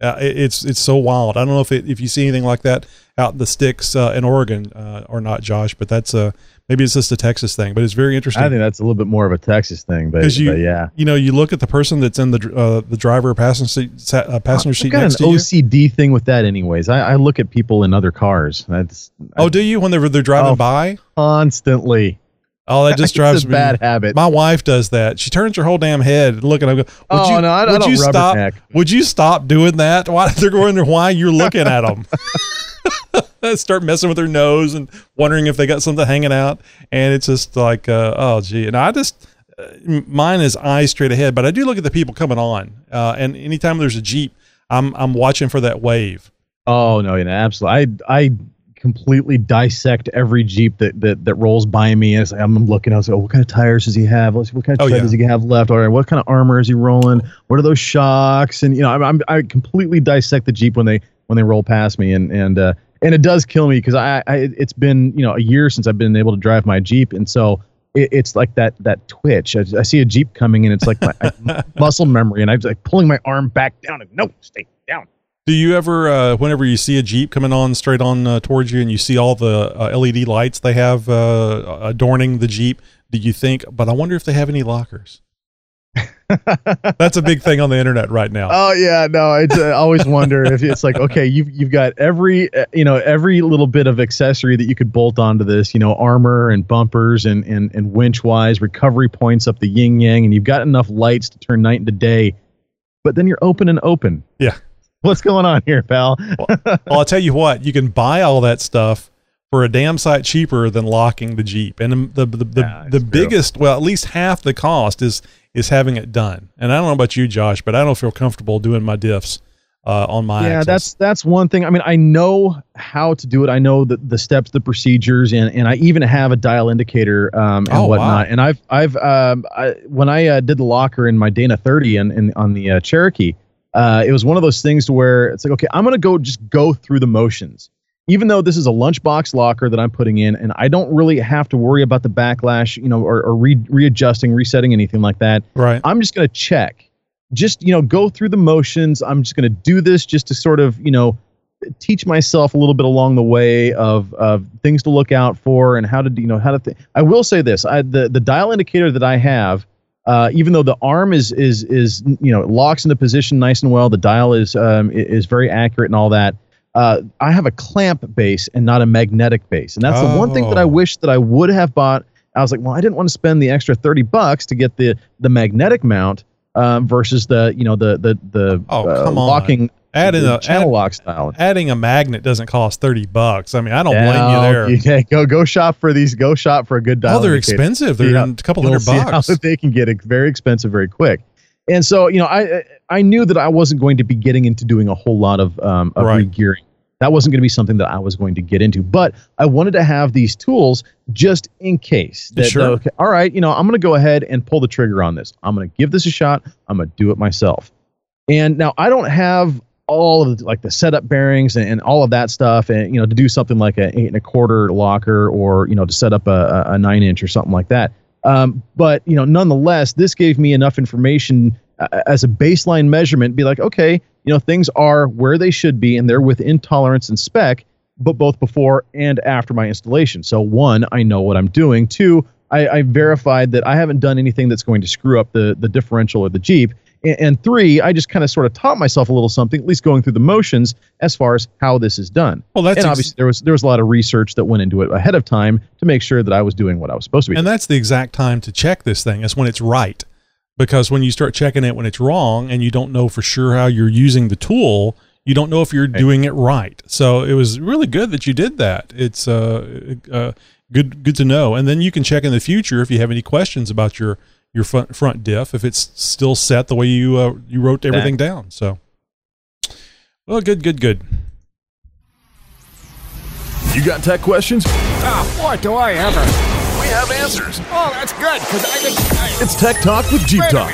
Speaker 5: Uh, it- it's it's so wild. I don't know if it, if you see anything like that out in the sticks uh, in Oregon uh, or not, Josh. But that's uh maybe it's just a Texas thing. But it's very interesting.
Speaker 4: I think that's a little bit more of a Texas thing, but,
Speaker 5: Because you,
Speaker 4: but yeah.
Speaker 5: you know, you look at the person that's in the uh, the driver passenger seat, uh, passenger
Speaker 4: I've
Speaker 5: seat
Speaker 4: got an
Speaker 5: next to you.
Speaker 4: OCD thing with that, anyways. I, I look at people in other cars. That's
Speaker 5: Oh, do you when they're they're driving
Speaker 4: Oh,
Speaker 5: by?
Speaker 4: constantly.
Speaker 5: Oh, that just drives
Speaker 4: a
Speaker 5: me.
Speaker 4: bad habit.
Speaker 5: My wife does that. She turns her whole damn head and look and I go, would
Speaker 4: Oh,
Speaker 5: you,
Speaker 4: no, I- I
Speaker 5: would
Speaker 4: don't
Speaker 5: you stop?
Speaker 4: rubberneck.
Speaker 5: Would you stop doing that? Why they're wondering why you're looking at them. Start messing with their nose and wondering if they got something hanging out, and it's just like, uh, oh, gee. And I just, uh, mine is eyes straight ahead, but I do look at the people coming on, uh, and anytime there's a jeep, I'm I'm watching for that wave.
Speaker 4: Oh no, you know, absolutely. I I completely dissect every Jeep that that, that rolls by me. Like, I'm looking. I was like, oh, what kind of tires does he have? Let's see, What kind of
Speaker 5: Oh,
Speaker 4: tread
Speaker 5: yeah.
Speaker 4: does he have left? All right, what kind of armor is he rolling? What are those shocks? And you know, I'm, I'm I completely dissect the Jeep when they when they roll past me, and and uh, and it does kill me because I, I it's been you know a year since I've been able to drive my Jeep, and so. It's like that that twitch. I, I see a jeep coming, and it's like my I, muscle memory, and I'm like pulling my arm back down, and no, stay down.
Speaker 5: Do you ever, uh, whenever you see a Jeep coming on straight on uh, towards you and you see all the uh, LED lights they have uh, adorning the Jeep, do you think, but I wonder if they have any lockers? That's a big thing on the internet right now.
Speaker 4: Oh yeah, no, it's, I always wonder if it's like okay, you've you've got every uh, you know every little bit of accessory that you could bolt onto this, you know, armor and bumpers and and and winch wise, recovery points up the yin yang, and you've got enough lights to turn night into day, but then you're open and open.
Speaker 5: Yeah.
Speaker 4: What's going on here, pal?
Speaker 5: well, I'll tell you what, you can buy all that stuff for a damn sight cheaper than locking the Jeep. And the the the,
Speaker 4: Yeah,
Speaker 5: the biggest, well, at least half the cost is is having it done. And I don't know about you, Josh, but I don't feel comfortable doing my diffs uh, on my
Speaker 4: yeah that's that's one thing i mean i know how to do it i know the, the steps the procedures and and i even have a dial indicator um and
Speaker 5: Oh, wow.
Speaker 4: whatnot and i've i've um I, when i uh, did the locker in my dana 30 and, and on the uh, cherokee uh it was one of those things to where it's like okay i'm gonna go just go through the motions even though this is a lunchbox locker that i'm putting in and i don't really have to worry about the backlash you know or, or re- readjusting resetting anything like that
Speaker 5: right.
Speaker 4: I'm just going to check, just you know, go through the motions. I'm just going to do this just to sort of you know teach myself a little bit along the way of of things to look out for and how to you know how to. Th- I will say this: I, the the dial indicator that I have. Uh, even though the arm is is is you know it locks into position nice and well, the dial is um, is very accurate and all that. Uh, I have a clamp base and not a magnetic base, and that's the one thing that I
Speaker 5: Oh.
Speaker 4: wish that I would have bought. I was like, well, I didn't want to spend the extra thirty bucks to get the the magnetic mount um, versus the you know the the the
Speaker 5: Oh,
Speaker 4: uh, locking
Speaker 5: Add in
Speaker 4: the
Speaker 5: a
Speaker 4: channel
Speaker 5: add-
Speaker 4: lock style.
Speaker 5: adding a magnet doesn't cost 30 bucks. I mean, I don't blame you there.
Speaker 4: Yeah, go go shop for these. Go shop for a good dial.
Speaker 5: Oh, they're
Speaker 4: indicator.
Speaker 5: expensive. They're
Speaker 4: how-
Speaker 5: a couple hundred bucks.
Speaker 4: they can get it very expensive very quick. And so, you know, I I knew that I wasn't going to be getting into doing a whole lot of um, of
Speaker 5: Right.
Speaker 4: re-gearing. That wasn't going to be something that I was going to get into. But I wanted to have these tools just in case. That,
Speaker 5: Sure.
Speaker 4: that, okay, all right, you know, I'm going to go ahead and pull the trigger on this. I'm going to give this a shot. I'm going to do it myself. And now I don't have all of the, like the setup bearings and, and all of that stuff, and you know, to do something like a eight and a quarter locker, or you know, to set up a, a, a nine inch or something like that. Um, but you know, nonetheless, this gave me enough information uh, as a baseline measurement. Be like, okay, you know, things are where they should be, and they're within tolerance and spec, but both before and after my installation. So one, I know what I'm doing. Two, I, I verified that I haven't done anything that's going to screw up the the differential or the Jeep. And, and three, I just kind of sort of taught myself a little something, at least going through the motions as far as how this is done.
Speaker 5: Well, that's
Speaker 4: and
Speaker 5: ex-
Speaker 4: obviously there was there was a lot of research that went into it ahead of time to make sure that I was doing what I was supposed to be.
Speaker 5: And that's the exact time to check this thing. Is when it's right. Because when you start checking it when it's wrong and you don't know for sure how you're using the tool, you don't know if you're doing it right. So it was really good that you did that. It's uh, uh good good to know. And then you can check in the future if you have any questions about your your front front diff if it's still set the way you uh, you wrote everything down. So, well, good, good, good.
Speaker 1: You got tech questions?
Speaker 10: Oh, what do I ever.
Speaker 1: We have answers.
Speaker 10: Oh, that's good, because I think. I,
Speaker 1: It's Tech Talk with Jeep
Speaker 10: wait
Speaker 1: Talk.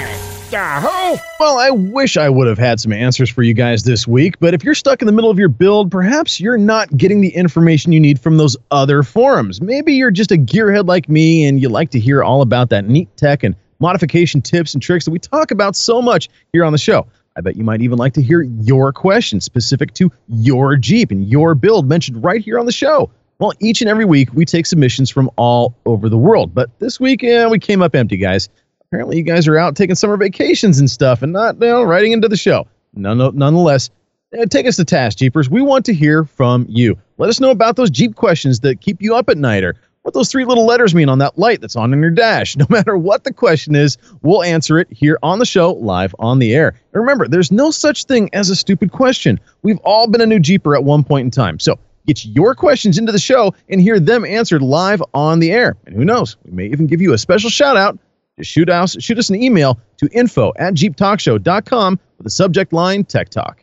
Speaker 10: Yahoo!
Speaker 4: Well, I wish I would have had some answers for you guys this week, but if you're stuck in the middle of your build, perhaps you're not getting the information you need from those other forums. Maybe you're just a gearhead like me and you like to hear all about that neat tech and modification tips and tricks that we talk about so much here on the show. I bet you might even like to hear your questions specific to your Jeep and your build mentioned right here on the show. Well, each and every week we take submissions from all over the world, but this week eh, we came up empty, guys apparently you guys are out taking summer vacations and stuff and not you know, writing into the show. None, nonetheless, uh, take us to task, Jeepers. We want to hear from you. Let us know about those Jeep questions that keep you up at night or what those three little letters mean on that light that's on in your dash. No matter what the question is, we'll answer it here on the show, live on the air. And remember, there's no such thing as a stupid question. We've all been a new Jeeper at one point in time. So get your questions into the show and hear them answered live on the air. And who knows, we may even give you a special shout out just shoot us, shoot us an email to info at jeeptalkshow.com with the subject line Tech Talk.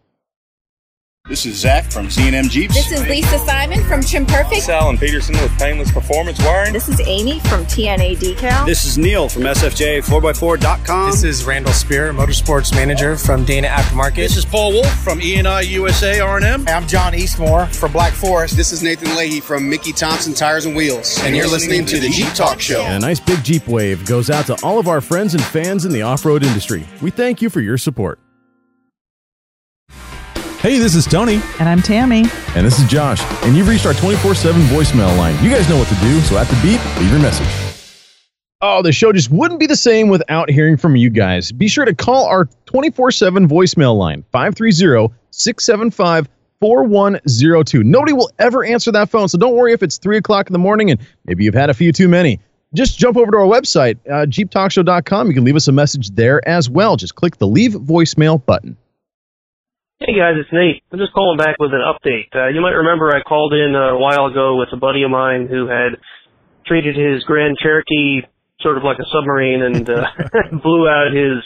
Speaker 13: This is Zach from Z&M Jeeps.
Speaker 14: This is Lisa Simon from Trim Perfect.
Speaker 15: This is Alan Peterson with Painless Performance Wiring.
Speaker 14: This is Amy from TNA Decal.
Speaker 13: This is Neil from SFJ4x4.com.
Speaker 16: This is Randall Spear, Motorsports Manager from Dana Aftermarket.
Speaker 17: This is Paul Wolf from ENI USA R&M.
Speaker 18: I'm John Eastmore from Black Forest.
Speaker 19: This is Nathan Leahy from Mickey Thompson Tires and Wheels.
Speaker 13: And, you're listening, to the Jeep Talk Show.
Speaker 1: And a nice big Jeep wave goes out to all of our friends and fans in the off-road industry. We thank you for your support.
Speaker 5: Hey, this is Tony.
Speaker 7: And I'm Tammy.
Speaker 1: And this is Josh. And you've reached our 24-7 voicemail line. You guys know what to do, so at the beep, leave your message.
Speaker 4: Oh, the show just wouldn't be the same without hearing from you guys. Be sure to call our 24 7 voicemail line, 530 675 4102. Nobody will ever answer that phone, so don't worry if it's 3 o'clock in the morning and maybe you've had a few too many. Just jump over to our website, uh, jeeptalkshow.com. You can leave us a message there as well. Just click the leave voicemail button.
Speaker 20: Hey guys, it's Nate. I'm just calling back with an update. Uh, you might remember I called in a while ago with a buddy of mine who had treated his Grand Cherokee sort of like a submarine and uh, blew out his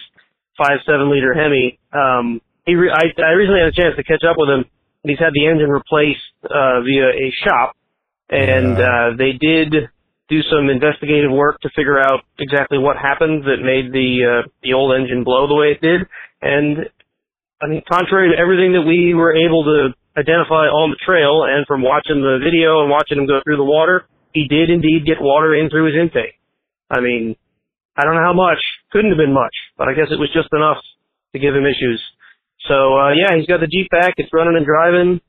Speaker 20: five seven liter Hemi. Um, he re- I, I recently had a chance to catch up with him, and he's had the engine replaced uh, via a shop, and uh, they did do some investigative work to figure out exactly what happened that made the uh, the old engine blow the way it did, and I mean, contrary to everything that we were able to identify on the trail and from watching the video and watching him go through the water, he did indeed get water in through his intake. I mean, I don't know how much. Couldn't have been much, but I guess it was just enough to give him issues. So, uh, yeah, he's got the Jeep back. It's running and driving.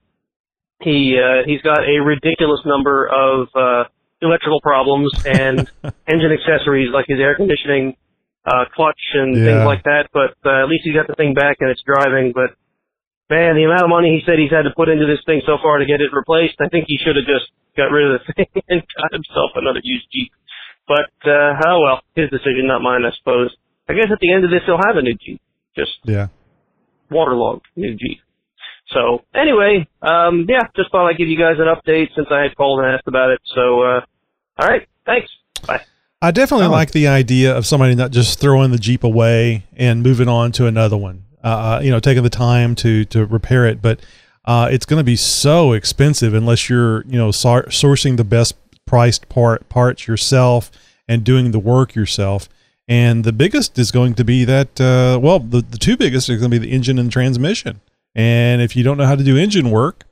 Speaker 20: He, uh, he's got a ridiculous number of, uh, electrical problems and engine accessories like his air conditioning uh, clutch and
Speaker 5: Yeah.
Speaker 20: things like that. But uh, at least he's got the thing back and it's driving. But man, the amount of money he said he's had to put into this thing so far to get it replaced, I think he should have just got rid of the thing and got himself another used Jeep. But uh, oh well, his decision, not mine, I suppose. I guess at the end of this, he'll have a new Jeep, just
Speaker 5: Yeah.
Speaker 20: waterlogged new Jeep. So anyway, um, yeah, just thought I'd give you guys an update since I had called and asked about it. So uh, all right, thanks. Bye.
Speaker 5: I definitely like the idea of somebody not just throwing the Jeep away and moving on to another one. Uh, you know, taking the time to to repair it, but uh, it's going to be so expensive unless you're you know sor- sourcing the best priced part parts yourself and doing the work yourself. And the biggest is going to be that uh, well, the the two biggest are going to be the engine and transmission. And if you don't know how to do engine work,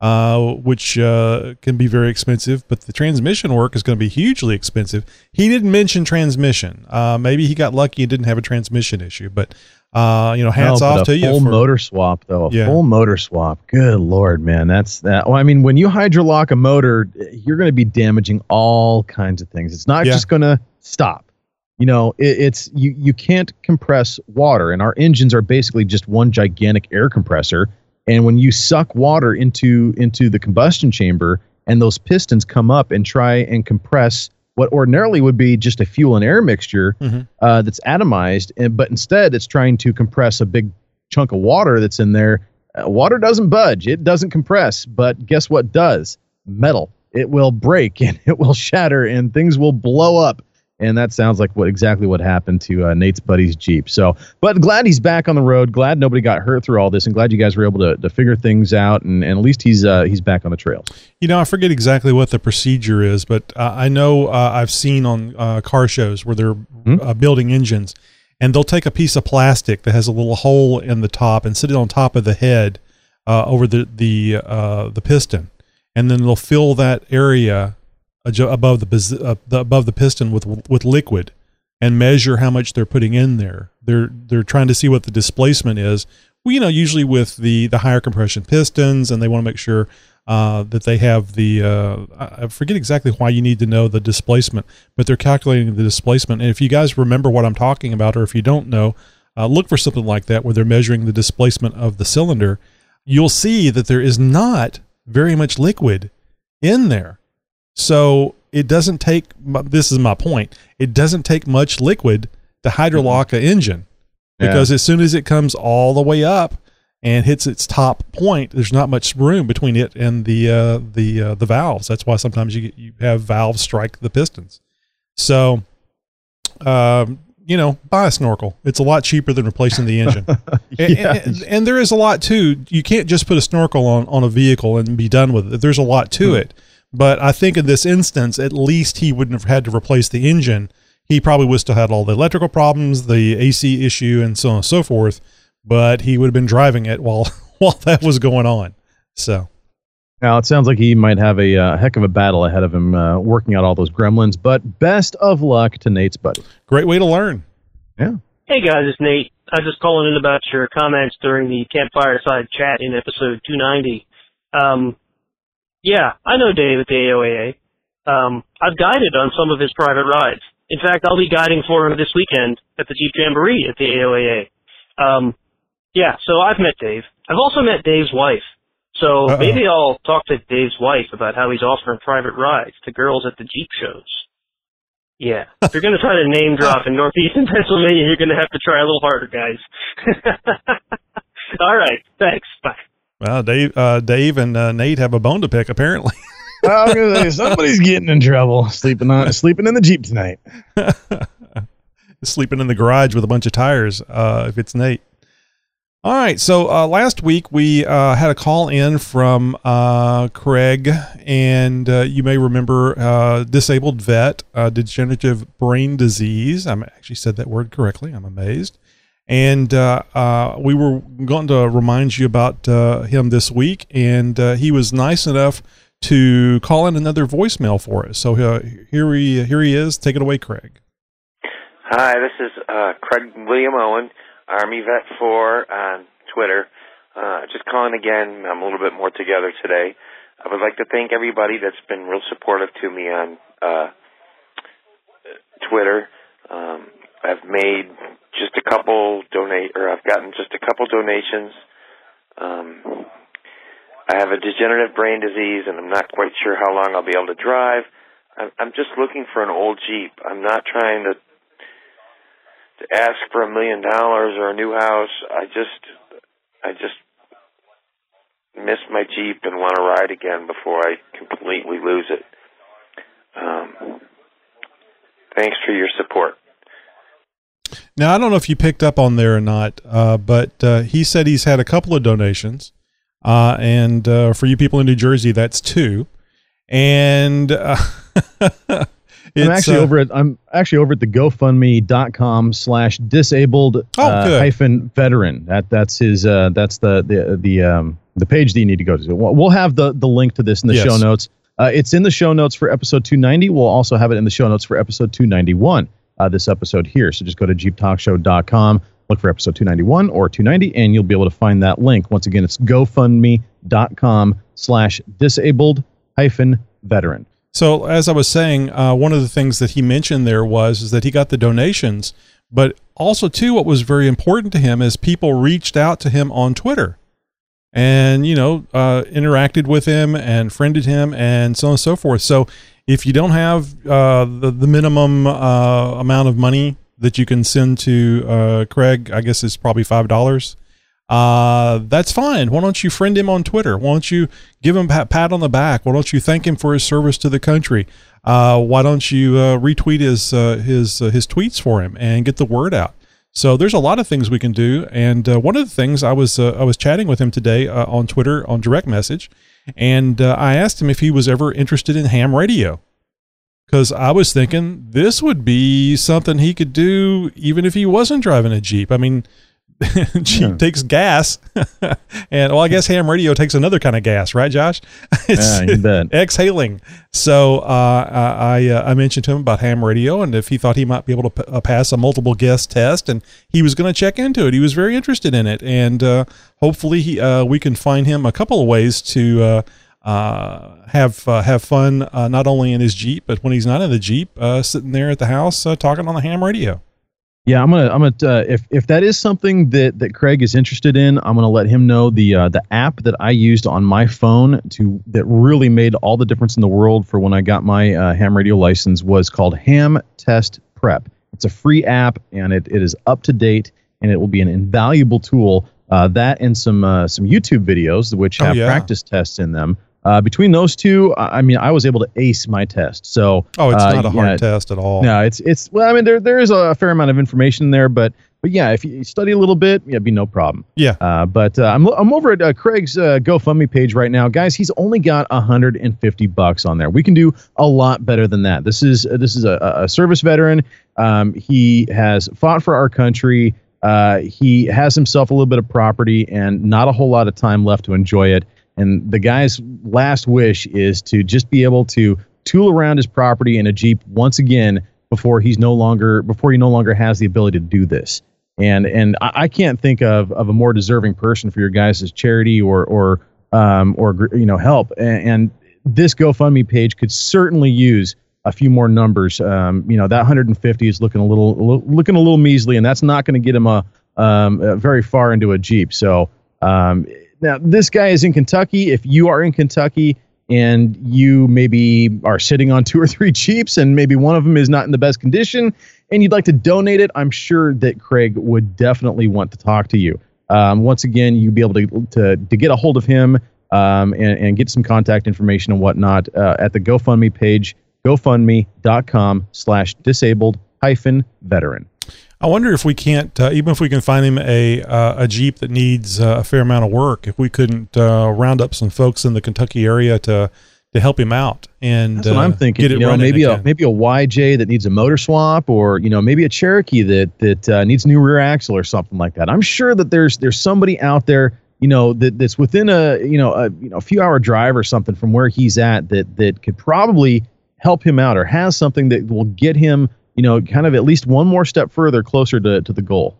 Speaker 5: uh, which uh, can be very expensive, but the transmission work is going to be hugely expensive. He didn't mention transmission. Uh, maybe he got lucky and didn't have a transmission issue, but uh, you know, hats
Speaker 4: No,
Speaker 5: off to you.
Speaker 4: Full motor swap, though. A
Speaker 5: Yeah.
Speaker 4: full motor swap. Good lord, man. That's that. Well, I mean, when you hydrolock a motor, you're going to be damaging all kinds of things. It's not
Speaker 5: Yeah.
Speaker 4: just going to stop. You know, it, it's you. You can't compress water, and our engines are basically just one gigantic air compressor. And when you suck water into into the combustion chamber, and those pistons come up and try and compress what ordinarily would be just a fuel and air mixture
Speaker 5: Mhm.
Speaker 4: uh, that's atomized, and but instead it's trying to compress a big chunk of water that's in there. Uh, water doesn't budge; it doesn't compress. But guess what does? Metal. It will break and it will shatter and things will blow up. And that sounds like what exactly what happened to uh, Nate's buddy's Jeep. So, but glad he's back on the road. Glad nobody got hurt through all this, and glad you guys were able to, to figure things out. And, and at least he's uh, he's back on the trails.
Speaker 5: You know, I forget exactly what the procedure is, but uh, I know uh, I've seen on uh, car shows where they're uh, building engines, and they'll take a piece of plastic that has a little hole in the top and sit it on top of the head uh, over the the uh, the piston, and then they'll fill that area above the, uh, above the piston with with liquid, and measure how much they're putting in there. They're they're trying to see what the displacement is. Well, you know, usually with the the higher compression pistons, and they want to make sure uh, that they have the uh, I forget exactly why you need to know the displacement, but they're calculating the displacement. And if you guys remember what I'm talking about, or if you don't know, uh, look for something like that where they're measuring the displacement of the cylinder. You'll see that there is not very much liquid in there. So it doesn't take. This is my point. It doesn't take much liquid to hydrolock an engine
Speaker 4: Yeah.
Speaker 5: because as soon as it comes all the way up and hits its top point, there's not much room between it and the uh, the uh, the valves. That's why sometimes you get, you have valves strike the pistons. So, um, you know, buy a snorkel. It's a lot cheaper than replacing the engine. And- and, and, and there is a lot too. You can't just put a snorkel on on a vehicle and be done with it. There's a lot to it. But I think in this instance, at least he wouldn't have had to replace the engine. He probably would still had all the electrical problems, the AC issue, and so on and so forth. But he would have been driving it while while that was going on. So
Speaker 4: Now it sounds like he might have a uh, heck of a battle ahead of him uh, working out all those gremlins. But best of luck to Nate's buddy.
Speaker 5: great way to learn.
Speaker 4: Yeah.
Speaker 20: Hey guys, it's Nate. I was just calling in about your comments during the campfire side chat in episode 290. Um, yeah, I know Dave at the AOAA. Um, I've guided on some of his private rides. In fact, I'll be guiding for him this weekend at the Jeep Jamboree at the AOAA. Um, yeah, so I've met Dave. I've also met Dave's wife. So
Speaker 5: Uh-oh.
Speaker 20: maybe I'll talk to Dave's wife about how he's offering private rides to girls at the Jeep shows. Yeah. If you're going to try to name drop in northeastern Pennsylvania, you're going to have to try a little harder, guys. All right. Thanks. Bye.
Speaker 5: Well, Dave, uh, Dave and uh, Nate have a bone to pick apparently.
Speaker 4: Say, somebody's getting in trouble sleeping on sleeping in the jeep tonight.
Speaker 5: sleeping in the garage with a bunch of tires uh, if it's Nate. All right. So uh, last week we uh, had a call in from uh, Craig, and uh, you may remember uh, disabled vet, uh, degenerative brain disease. I actually said that word correctly. I'm amazed. And uh, uh, we were going to remind you about uh, him this week, and uh, he was nice enough to call in another voicemail for us. So uh, here he here he is. Take it away, Craig.
Speaker 21: Hi, this is uh, Craig William Owen, Army Vet 4 on Twitter. Just calling again. I'm a little bit more together today. I would like to thank everybody that's been real supportive to me on Twitter. Um, I've made just a couple donate, or I've gotten just a couple donations. Um, I have a degenerative brain disease, and I'm not quite sure how long I'll be able to drive. I'm, I'm just looking for an old Jeep. I'm not trying to to ask for a million dollars or a new house. I just, I just miss my Jeep and want to ride again before I completely lose it. Um, thanks for your support.
Speaker 5: Now I don't know if you picked up on there or not, uh, but uh, he said he's had a couple of donations, uh, and uh, for you people in New Jersey, that's two. And uh,
Speaker 4: I'm actually
Speaker 5: uh,
Speaker 4: over at I'm actually over at the GoFundMe.com slash disabled
Speaker 5: Oh,
Speaker 4: hyphen veteran. That that's his uh, that's the the the um the page that you need to go to. We'll we'll have the the link to this in the
Speaker 5: Yes.
Speaker 4: show notes. Uh, it's in the show notes for episode 290. We'll also have it in the show notes for episode 291. Uh, this episode here. So just go to jeeptalkshow.com, look for episode 291 or 290, and you'll be able to find that link. Once again, it's GoFundMe.com slash disabled hyphen veteran.
Speaker 5: So as I was saying, uh, one of the things that he mentioned there was is that he got the donations, but also too, what was very important to him is people reached out to him on Twitter, and you know uh, interacted with him and friended him and so on and so forth. So if you don't have uh, the the minimum uh, amount of money that you can send to uh, Craig, I guess it's probably five dollars. uh, that's fine. Why don't you friend him on Twitter? Why don't you give him a pat on the back? Why don't you thank him for his service to the country? Uh, why don't you uh, retweet his his his tweets for him and get the word out? So there's a lot of things we can do. And one of the things I was I was chatting with him today on Twitter on direct message, and uh, I asked him if he was ever interested in ham radio, because I was thinking this would be something he could do even if he wasn't driving a jeep. I mean. Jeep
Speaker 4: Yeah.
Speaker 5: takes gas, and well, I guess ham radio takes another kind of gas, right, Josh?
Speaker 4: Yeah, you bet.
Speaker 5: exhaling. So uh, I uh, I mentioned to him about ham radio and if he thought he might be able to p- uh, pass a multiple guest test, and he was going to check into it. He was very interested in it, and uh, hopefully he, uh, we can find him a couple of ways to. Uh, uh, have uh, have fun uh, not only in his jeep but when he's not in the jeep uh, sitting there at the house uh, talking on the ham radio
Speaker 4: Yeah, I'm gonna, I'm gonna, uh, if if that is something that that Craig is interested in, I'm gonna let him know the uh, the app that I used on my phone to that really made all the difference in the world for when I got my uh, ham radio license was called Ham Test Prep. It's a free app and it, it is up to date and it will be an invaluable tool. Uh, that and some uh, some YouTube videos which
Speaker 5: Oh,
Speaker 4: have
Speaker 5: yeah.
Speaker 4: practice tests in them. Uh, between those two, I mean, I was able to ace my test. So
Speaker 5: oh it's
Speaker 4: uh,
Speaker 5: not a hard
Speaker 4: yeah,
Speaker 5: test at all
Speaker 4: no, it's it's well, I mean, there there is a fair amount of information there, but but yeah, if you study a little bit, yeah, it'd be no problem.
Speaker 5: Yeah.
Speaker 4: Uh, but uh, I'm I'm over at uh, Craig's uh, GoFundMe page right now, guys. He's only got 150 bucks on there. We can do a lot better than that. This is uh, this is a, a service veteran. Um, he has fought for our country. Uh, he has himself a little bit of property and not a whole lot of time left to enjoy it. And the guy's last wish is to just be able to tool around his property in a Jeep once again before he's no longer before he no longer has the ability to do this. And and I, I can't think of, of a more deserving person for your guys' charity or or um, or you know help. And, and this GoFundMe page could certainly use a few more numbers. Um, you know that 150 is looking a little, looking a little measly, and that's not going to get him a, um, uh very far into a Jeep. So um, now this guy is in Kentucky. If you are in Kentucky and you maybe are sitting on two or three Jeeps and maybe one of them is not in the best condition and you'd like to donate it, I'm sure that Craig would definitely want to talk to you. Um, once again, you'd be able to, to, to get a hold of him um, and, and get some contact information and whatnot uh, at the GoFundMe page, gofundme.com slash disabled hyphen veteran.
Speaker 5: I wonder if we can't, uh, even if we can find him a uh, a Jeep that needs uh, a fair amount of work, if we couldn't uh, round up some folks in the Kentucky area to to help him out and
Speaker 4: That's what I'm
Speaker 5: uh,
Speaker 4: thinking.
Speaker 5: Get it
Speaker 4: you know, maybe a maybe a YJ that needs a motor swap, or you know, maybe a Cherokee that that uh, needs new rear axle or something like that. I'm sure that there's there's somebody out there, you know, that that's within a you know a you know a few hour drive or something from where he's at that that could probably help him out or has something that will get him, you know, kind of at least one more step further closer to to the goal.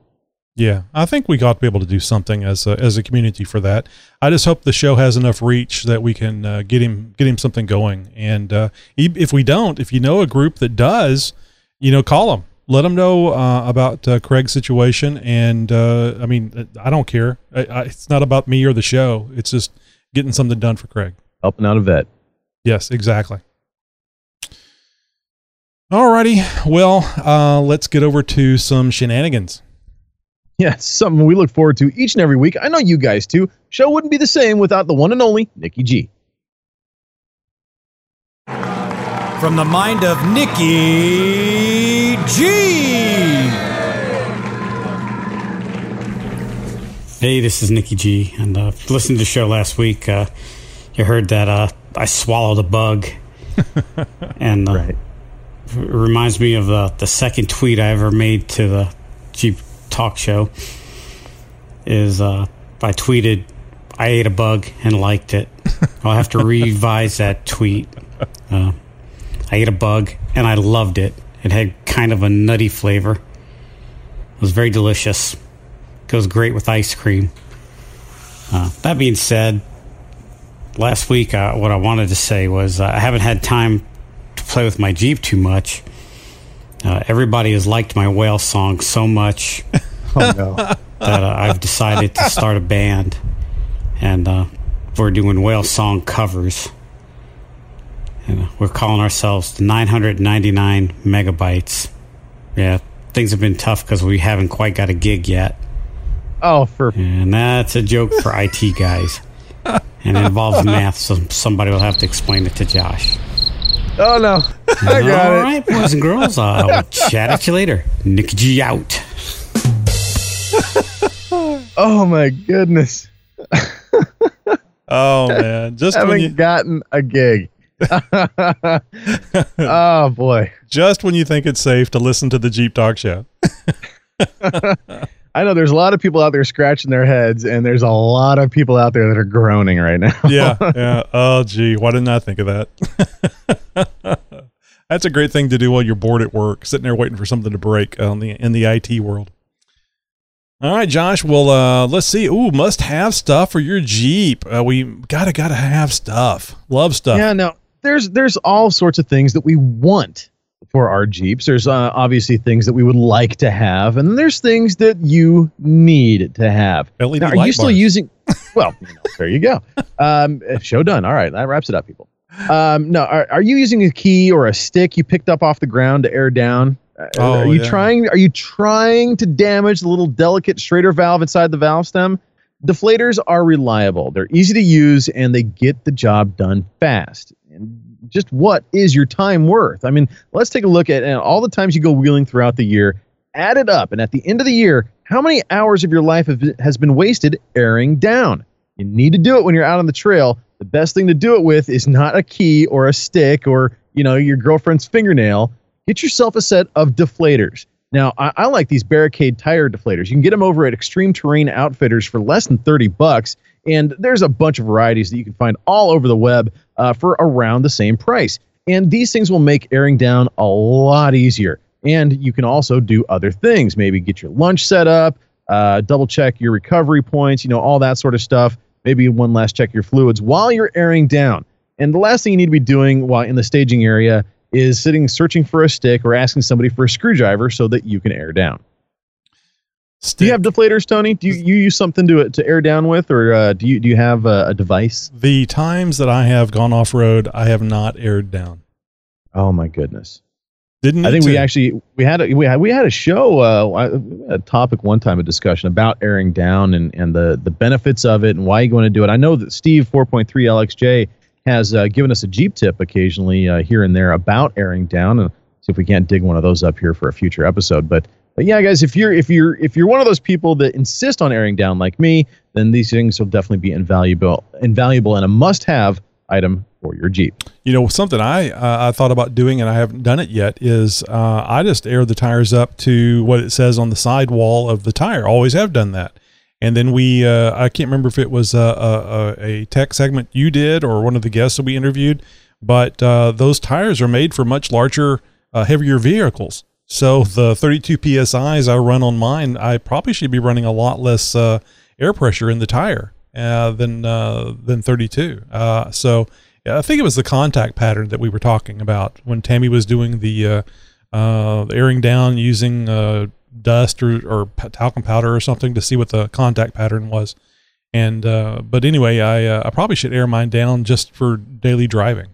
Speaker 5: Yeah, I think we ought to be able to do something as a, as a community for that. I just hope the show has enough reach that we can uh, get him get him something going. And uh, if we don't, if you know a group that does, you know, call them, let them know uh, about uh, Craig's situation. And uh, I mean, I don't care. I, I, it's not about me or the show. It's just getting something done for Craig.
Speaker 4: Helping out a vet.
Speaker 5: Yes, exactly. Alrighty, well, uh, let's get over to some shenanigans.
Speaker 4: Yeah, it's something we look forward to each and every week. I know you guys too. Show wouldn't be the same without the one and only Nikki G.
Speaker 22: From the mind of Nikki G.
Speaker 11: Hey, this is Nikki G. And uh, listening to the show last week, uh, you heard that uh, I swallowed a bug. and uh, it reminds me of uh, the second tweet I ever made to the Jeep Talk Show. Is uh, I tweeted, I ate a bug and liked it. I'll have to revise that tweet. Uh, I ate a bug and I loved it. It had kind of a nutty flavor. It was very delicious. Goes great with ice cream. Uh, that being said, last week uh, what I wanted to say was uh, I haven't had time play with my Jeep too much. Uh, everybody has liked my whale song so much that uh, I've decided to start a band, and uh, we're doing whale song covers. And uh, we're calling ourselves the 999 megabytes. Yeah, things have been tough because we haven't quite got a gig yet.
Speaker 4: Oh, for
Speaker 11: and that's a joke for IT guys, and it involves math, so somebody will have to explain it to Josh.
Speaker 4: Oh no, I got
Speaker 11: All
Speaker 4: it.
Speaker 11: right, boys and girls, uh, we'll chat at you later. Nick G out.
Speaker 4: Oh my goodness.
Speaker 5: Oh man, just
Speaker 4: haven't
Speaker 5: when you
Speaker 4: gotten a gig. oh boy.
Speaker 5: just when you think it's safe to listen to the Jeep Talk Show.
Speaker 4: I know there's a lot of people out there scratching their heads, and there's a lot of people out there that are groaning right now.
Speaker 5: yeah, yeah. Oh, gee, why didn't I think of that? That's a great thing to do while you're bored at work, sitting there waiting for something to break on the in the IT world. All right, Josh. Well, uh, let's see. Ooh, must have stuff for your Jeep. Uh, we gotta gotta have stuff. Love stuff.
Speaker 4: Yeah, no, there's there's all sorts of things that we want for our Jeeps. There's uh, obviously things that we would like to have, and there's things that you need to have.
Speaker 5: LED
Speaker 4: Now, are you still
Speaker 5: bars.
Speaker 4: using? Well, you know, there you go. Um, show done. All right, that wraps it up, people. Um, no, are, are you using a key or a stick you picked up off the ground to air down? Uh,
Speaker 5: Oh,
Speaker 4: are you
Speaker 5: yeah.
Speaker 4: trying? Are you trying to damage the little delicate Schrader valve inside the valve stem? Deflators are reliable. They're easy to use and they get the job done fast. And just what is your time worth? I mean, let's take a look at uh, all the times you go wheeling throughout the year. Add it up, and at the end of the year, how many hours of your life have, has been wasted airing down? You need to do it when you're out on the trail. The best thing to do it with is not a key or a stick or you know your girlfriend's fingernail. Get yourself a set of deflators. Now, I, I like these barricade tire deflators. You can get them over at Extreme Terrain Outfitters for less than 30 bucks. And there's a bunch of varieties that you can find all over the web uh, for around the same price. And these things will make airing down a lot easier. And you can also do other things. Maybe get your lunch set up, uh, double check your recovery points, you know, all that sort of stuff. Maybe one last check your fluids while you're airing down. And the last thing you need to be doing while in the staging area is sitting searching for a stick or asking somebody for a screwdriver so that you can air down. Do you have deflators, Tony? Do you, you use something to to air down with, or uh, do you do you have a, a device?
Speaker 5: The times that I have gone off road, I have not aired down.
Speaker 4: Oh my goodness!
Speaker 5: Didn't
Speaker 4: I think
Speaker 5: need
Speaker 4: we actually we had a, we had we had a show uh, I- we had a topic one time a discussion about airing down and and the the benefits of it and why you want to do it. I know that Steve 4.3 LXJ has uh, given us a Jeep tip occasionally uh, here and there about airing down and see if we can't dig one of those up here for a future episode. But but yeah, guys, if you're if you're if you're one of those people that insist on airing down like me, then these things will definitely be invaluable invaluable and a must-have item for your Jeep.
Speaker 5: You know, something I uh, I thought about doing and I haven't done it yet is uh, I just air the tires up to what it says on the side wall of the tire. Always have done that. And then we, uh, I can't remember if it was a, a, a tech segment you did or one of the guests that we interviewed, but uh, those tires are made for much larger, uh, heavier vehicles. So the 32 psi's I run on mine, I probably should be running a lot less uh, air pressure in the tire uh, than uh, than 32. Uh, so I think it was the contact pattern that we were talking about when Tammy was doing the uh, uh, airing down using uh, dust or, or talcum powder or something to see what the contact pattern was. And uh, but anyway, I uh, I probably should air mine down just for daily driving.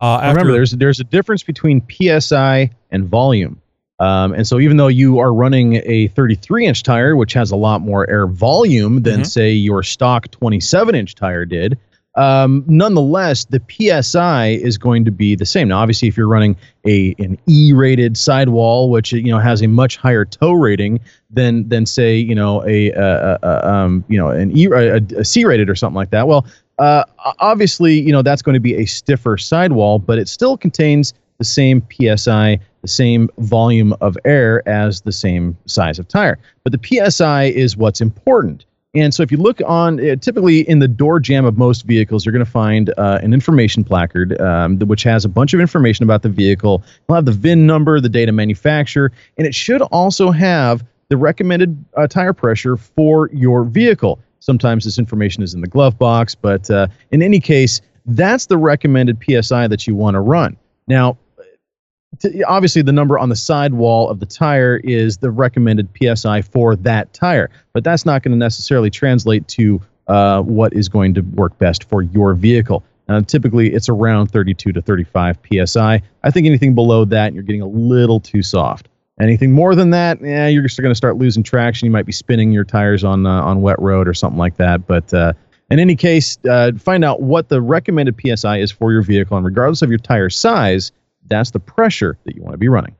Speaker 5: Uh, after,
Speaker 4: Remember, there's there's a difference between psi and volume. Um, and so, even though you are running a 33 inch tire, which has a lot more air volume than,
Speaker 5: Mhm.
Speaker 4: say, your stock 27 inch tire did, um, nonetheless, the psi is going to be the same. Now, obviously, if you're running a an E rated sidewall, which you know has a much higher tow rating than than say you know a, uh uh um, you know an E a, a C rated or something like that, well, uh, obviously, you know that's going to be a stiffer sidewall, but it still contains the same psi, the same volume of air as the same size of tire. But the psi is what's important. And so, if you look on, uh, typically in the door jamb of most vehicles, you're going to find uh, an information placard, um, which has a bunch of information about the vehicle. It'll have the VIN number, the date of manufacture, and it should also have the recommended uh, tire pressure for your vehicle. Sometimes this information is in the glove box, but uh, in any case, that's the recommended PSI that you want to run. Now, obviously, the number on the side wall of the tire is the recommended PSI for that tire, but that's not going to necessarily translate to uh, what is going to work best for your vehicle. Uh, typically, it's around 32 to 35 PSI. I think anything below that, you're getting a little too soft. Anything more than that, yeah, you're just going to start losing traction. You might be spinning your tires on uh, on wet road or something like that. But uh, in any case, uh, find out what the recommended psi is for your vehicle, and regardless of your tire size, that's the pressure that you want to be running.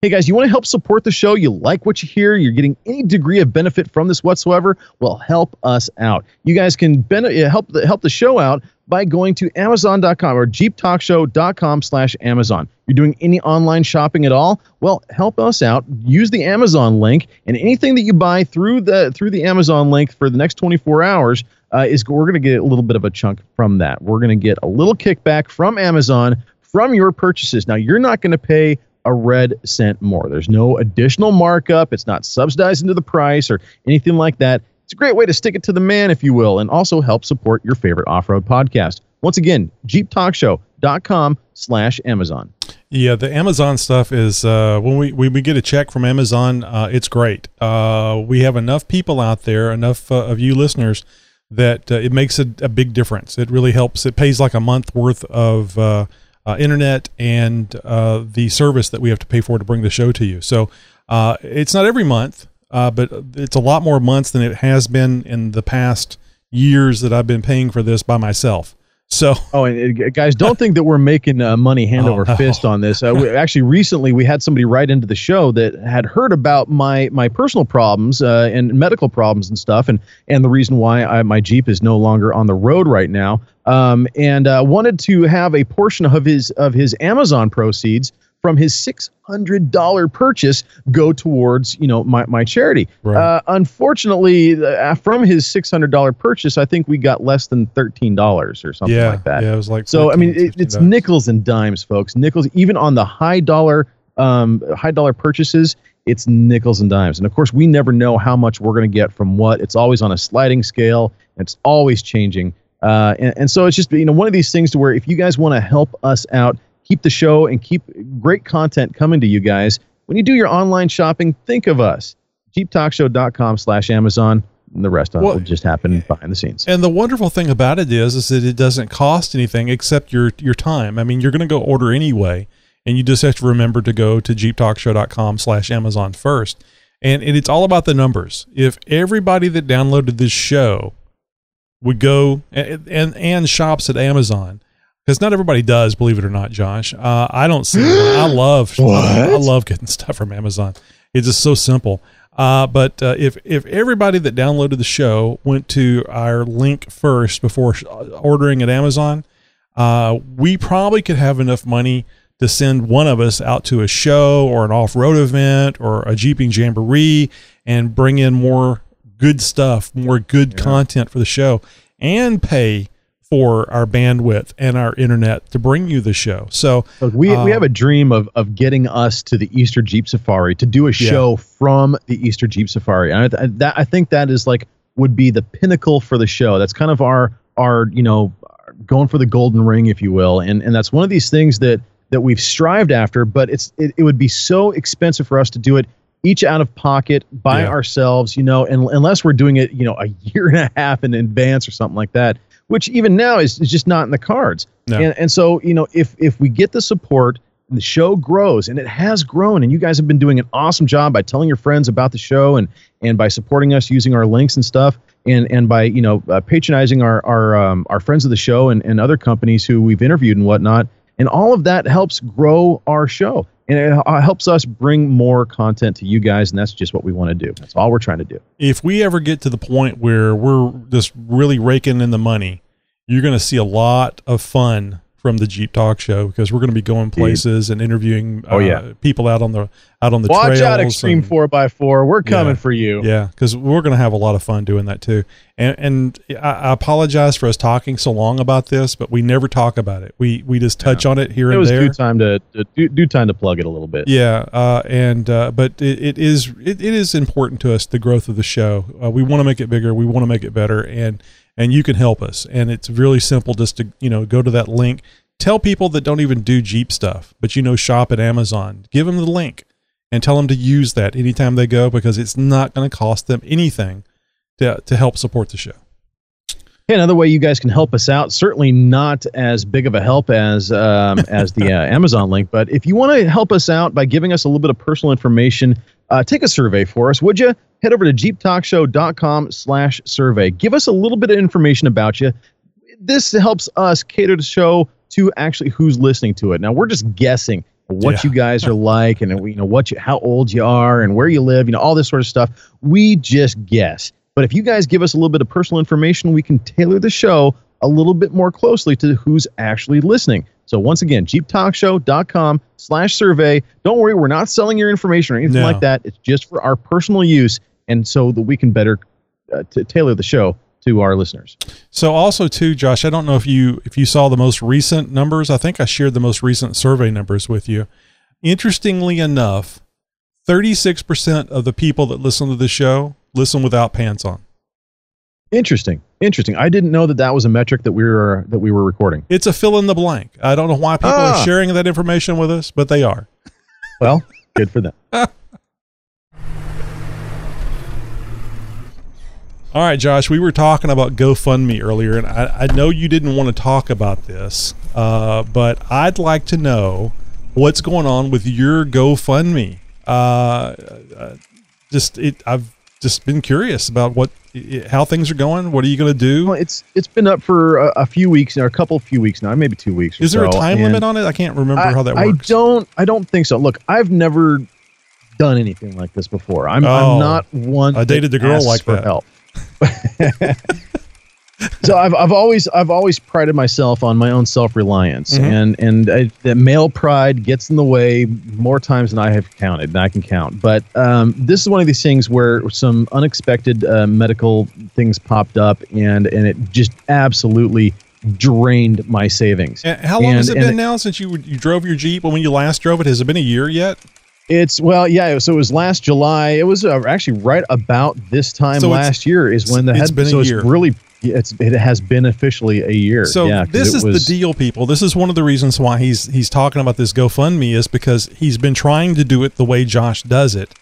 Speaker 4: Hey guys, you want to help support the show? You like what you hear? You're getting any degree of benefit from this whatsoever? Well, help us out. You guys can help the, help the show out by going to Amazon.com or JeepTalkShow.com slash Amazon. You're doing any online shopping at all? Well, help us out. Use the Amazon link, and anything that you buy through the through the Amazon link for the next 24 hours uh, is we're going to get a little bit of a chunk from that. We're going to get a little kickback from Amazon from your purchases. Now, you're not going to pay a red cent more. There's no additional markup. It's not subsidized into the price or anything like that. It's a great way to stick it to the man, if you will, and also help support your favorite off-road podcast. Once again, jeeptalkshow.com slash Amazon.
Speaker 5: Yeah, the Amazon stuff is uh, when we when we get a check from Amazon, uh, it's great. Uh, we have enough people out there, enough uh, of you listeners, that uh, it makes a, a, big difference. It really helps. It pays like a month worth of uh, internet and uh, the service that we have to pay for to bring the show to you. So uh, it's not every month, uh, but it's a lot more months than it has been in the past years that I've been paying for this by myself. So,
Speaker 4: oh, and uh, guys, don't think that we're making uh, money hand oh, over no. fist on this. Uh, we, actually, recently we had somebody write into the show that had heard about my my personal problems uh, and medical problems and stuff, and and the reason why I, my Jeep is no longer on the road right now, um, and uh, wanted to have a portion of his of his Amazon proceeds from his six hundred dollar purchase go towards you know my, my charity. Right. Uh, unfortunately, uh, from his six hundred dollar purchase, I think we got less than thirteen dollars or something
Speaker 5: yeah,
Speaker 4: like that.
Speaker 5: Yeah, it was like
Speaker 4: so. I mean, it, it's nickels and dimes, folks. Nickels, even on the high dollar um, high dollar purchases. It's nickels and dimes, and of course, we never know how much we're going to get from what. It's always on a sliding scale. It's always changing. Uh, and, and so it's just you know one of these things to where if you guys want to help us out, keep the show and keep great content coming to you guys. When you do your online shopping, think of us. JeepTalkShow.com slash Amazon. And the rest of well, it will just happen behind the scenes.
Speaker 5: And the wonderful thing about it is, is that it doesn't cost anything except your your time. I mean, you're going to go order anyway, and you just have to remember to go to JeepTalkShow.com slash Amazon first. And, and it's all about the numbers. If everybody that downloaded this show would go and, and, and shops at Amazon, because not everybody does, believe it or not, Josh. Uh, I don't see. I love. What? I love getting stuff from Amazon. It's just so simple. Uh, but uh, if if everybody that downloaded the show went to our link first before ordering at Amazon, uh, we probably could have enough money to send one of us out to a show or an off-road event or a jeeping jamboree and bring in more good stuff, more good yeah. content for the show, and pay for our bandwidth and our internet to bring you the show. So
Speaker 4: Look, we um, we have a dream of of getting us to the Easter Jeep Safari to do a show yeah. from the Easter Jeep Safari. And I, that I think that is like would be the pinnacle for the show. That's kind of our our you know going for the golden ring, if you will. And and that's one of these things that that we've strived after. But it's it, it would be so expensive for us to do it each out of pocket by yeah. ourselves, you know, and unless we're doing it, you know, a year and a half in advance or something like that which even now is, is just not in the cards. No. And, and so, you know, if if we get the support and the show grows, and it has grown, and you guys have been doing an awesome job by telling your friends about the show and and by supporting us using our links and stuff, and and by you know uh, patronizing our our um, our friends of the show and, and other companies who we've interviewed and whatnot, and all of that helps grow our show and it uh, helps us bring more content to you guys and that's just what we want to do. That's all we're trying to do.
Speaker 5: If we ever get to the point where we're just really raking in the money you're going to see a lot of fun from the Jeep Talk Show because we're going to be going places and interviewing uh, oh, yeah. people out on the out on the
Speaker 4: Watch
Speaker 5: trails.
Speaker 4: out, Extreme Four x Four. We're coming
Speaker 5: yeah,
Speaker 4: for you.
Speaker 5: Yeah, because we're going to have a lot of fun doing that too. And and I, I, apologize for us talking so long about this, but we never talk about it. We we just touch yeah. on it here
Speaker 4: it
Speaker 5: and
Speaker 4: was
Speaker 5: there.
Speaker 4: Due time to, do, time to plug it a little bit.
Speaker 5: Yeah, uh, and uh, but it, it is it, it is important to us the growth of the show. Uh, we want to make it bigger. We want to make it better, and and you can help us. And it's really simple just to, you know, go to that link. Tell people that don't even do Jeep stuff, but you know, shop at Amazon. Give them the link and tell them to use that anytime they go because it's not going to cost them anything to, to help support the show.
Speaker 4: Another way you guys can help us out, certainly not as big of a help as um, as the uh, Amazon link, but if you want to help us out by giving us a little bit of personal information, uh, take a survey for us, would you? Head over to jeeptalkshow.com slash survey. Give us a little bit of information about you. This helps us cater the show to actually who's listening to it. Now, we're just guessing what
Speaker 5: Yeah.
Speaker 4: you guys are like and you know what you how old you are and where you live you know all this sort of stuff we just guess but if you guys give us a little bit of personal information we can tailor the show a little bit more closely to who's actually listening so once again jeeptalkshow.com slash survey don't worry we're not selling your information or anything
Speaker 5: No.
Speaker 4: like that it's just for our personal use and so that we can better uh, t- tailor the show to our listeners
Speaker 5: So also too, Josh, I don't know if you if you saw the most recent numbers. I think I shared the most recent survey numbers with you. Interestingly enough, 36% of the people that listen to the show listen without pants on.
Speaker 4: interesting interesting i didn't know that that was a metric that we were that we were recording
Speaker 5: It's a fill in the blank. I don't know why people
Speaker 4: Ah.
Speaker 5: are sharing that information with us, but they are.
Speaker 4: well good for them
Speaker 5: All right, Josh, we were talking about GoFundMe earlier, and I, I know you didn't want to talk about this, uh, but I'd like to know what's going on with your GoFundMe. Uh, uh, just it, I've just been curious about what how things are going. What are you going to do?
Speaker 4: Well, it's it's been up for a, a few weeks now, a couple few weeks now, maybe two weeks. Or
Speaker 5: Is there a time limit on it? I can't remember
Speaker 4: I,
Speaker 5: how that works.
Speaker 4: I don't. I don't think so. Look, I've never done anything like this before. I'm,
Speaker 5: Oh,
Speaker 4: I'm not one.
Speaker 5: I dated the girl like
Speaker 4: for
Speaker 5: that.
Speaker 4: Help. so I've, I've always I've always prided myself on my own self reliance,
Speaker 5: Mhm.
Speaker 4: and and I, that male pride gets in the way more times than I have counted, than I can count. But um, this is one of these things where some unexpected uh, medical things popped up, and and it just absolutely drained my savings.
Speaker 5: And how long has it
Speaker 4: And- and
Speaker 5: been now since you you drove your Jeep? When you last drove it, has it been a year yet?
Speaker 4: It's well, yeah. So it was last July. It was uh, actually right about this time
Speaker 5: So
Speaker 4: last year is when the
Speaker 5: it's
Speaker 4: head.
Speaker 5: been a
Speaker 4: so
Speaker 5: year.
Speaker 4: it's really it's it has been officially a year.
Speaker 5: So
Speaker 4: yeah,
Speaker 5: this is
Speaker 4: was-
Speaker 5: the deal, people. This is one of the reasons why he's he's talking about this GoFundMe is because he's been trying to do it the way Josh does it,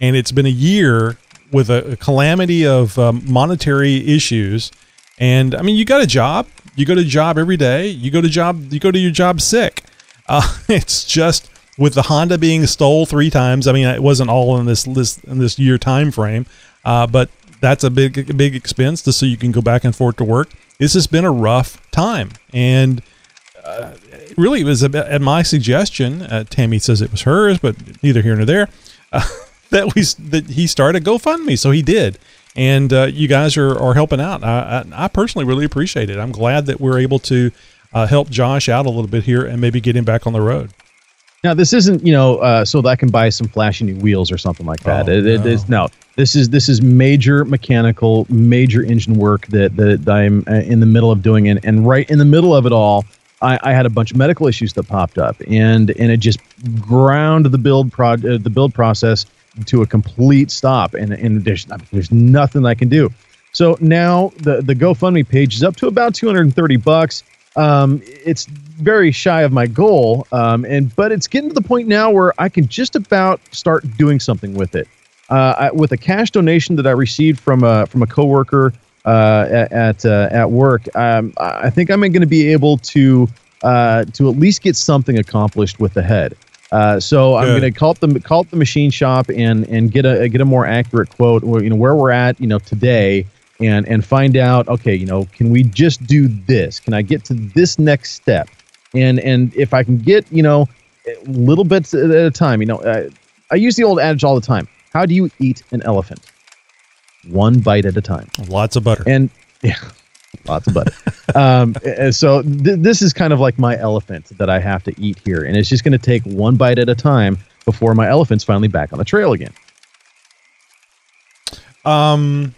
Speaker 5: and it's been a year with a, a calamity of um, monetary issues. And I mean, you got a job. You go to job every day. You go to job. You go to your job sick. Uh, it's just with the Honda being stole three times. I mean, it wasn't all in this this in this year time frame, uh, but that's a big big expense just so you can go back and forth to work. This has been a rough time, and uh, really, it was at my suggestion. Uh, Tammy says it was hers, but neither here nor there. Uh, that we that he started GoFundMe, so he did, and uh, you guys are, are helping out. I, I, I personally really appreciate it. I'm glad that we're able to uh, help Josh out a little bit here and maybe get him back on the road.
Speaker 4: Now this isn't you know uh, so that I can buy some flashy new wheels or something like that.
Speaker 5: Oh,
Speaker 4: It- it is- no, this is this is major mechanical, major engine work that that I'm uh, in the middle of doing, and and right in the middle of it all. I, I had a bunch of medical issues that popped up, and and it just ground the build pro uh, the build process to a complete stop, and and there's there's nothing I can do. So now the the GoFundMe page is up to about 230 bucks. Um, it's very shy of my goal, um, and but it's getting to the point now where I can just about start doing something with it. Uh, I, with a cash donation that I received from a from a coworker uh, at at, uh, at work, um, I think I'm going to be able to uh, to at least get something accomplished with the head. Uh, so I'm going to call up the call up the machine shop and and get a get a more accurate quote. Where, you know where we're at, you know today, and and find out. Okay, you know, can we just do this? Can I get to this next step? And and if I can get you know little bits at a time, you know, uh, I use the old adage all the time. How do you eat an elephant? One bite at a time.
Speaker 5: Lots of butter.
Speaker 4: And yeah, lots of butter. um, so th- this is kind of like my elephant that I have to eat here, and it's just going to take one bite at a time before my elephant's finally back on the trail again.
Speaker 5: Um,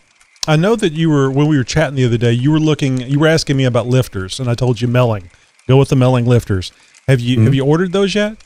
Speaker 5: I know that you were when we were chatting the other day. You were looking. You were asking me about lifters, and I told you Melling. Go with the Melling lifters. Have you have you ordered those yet?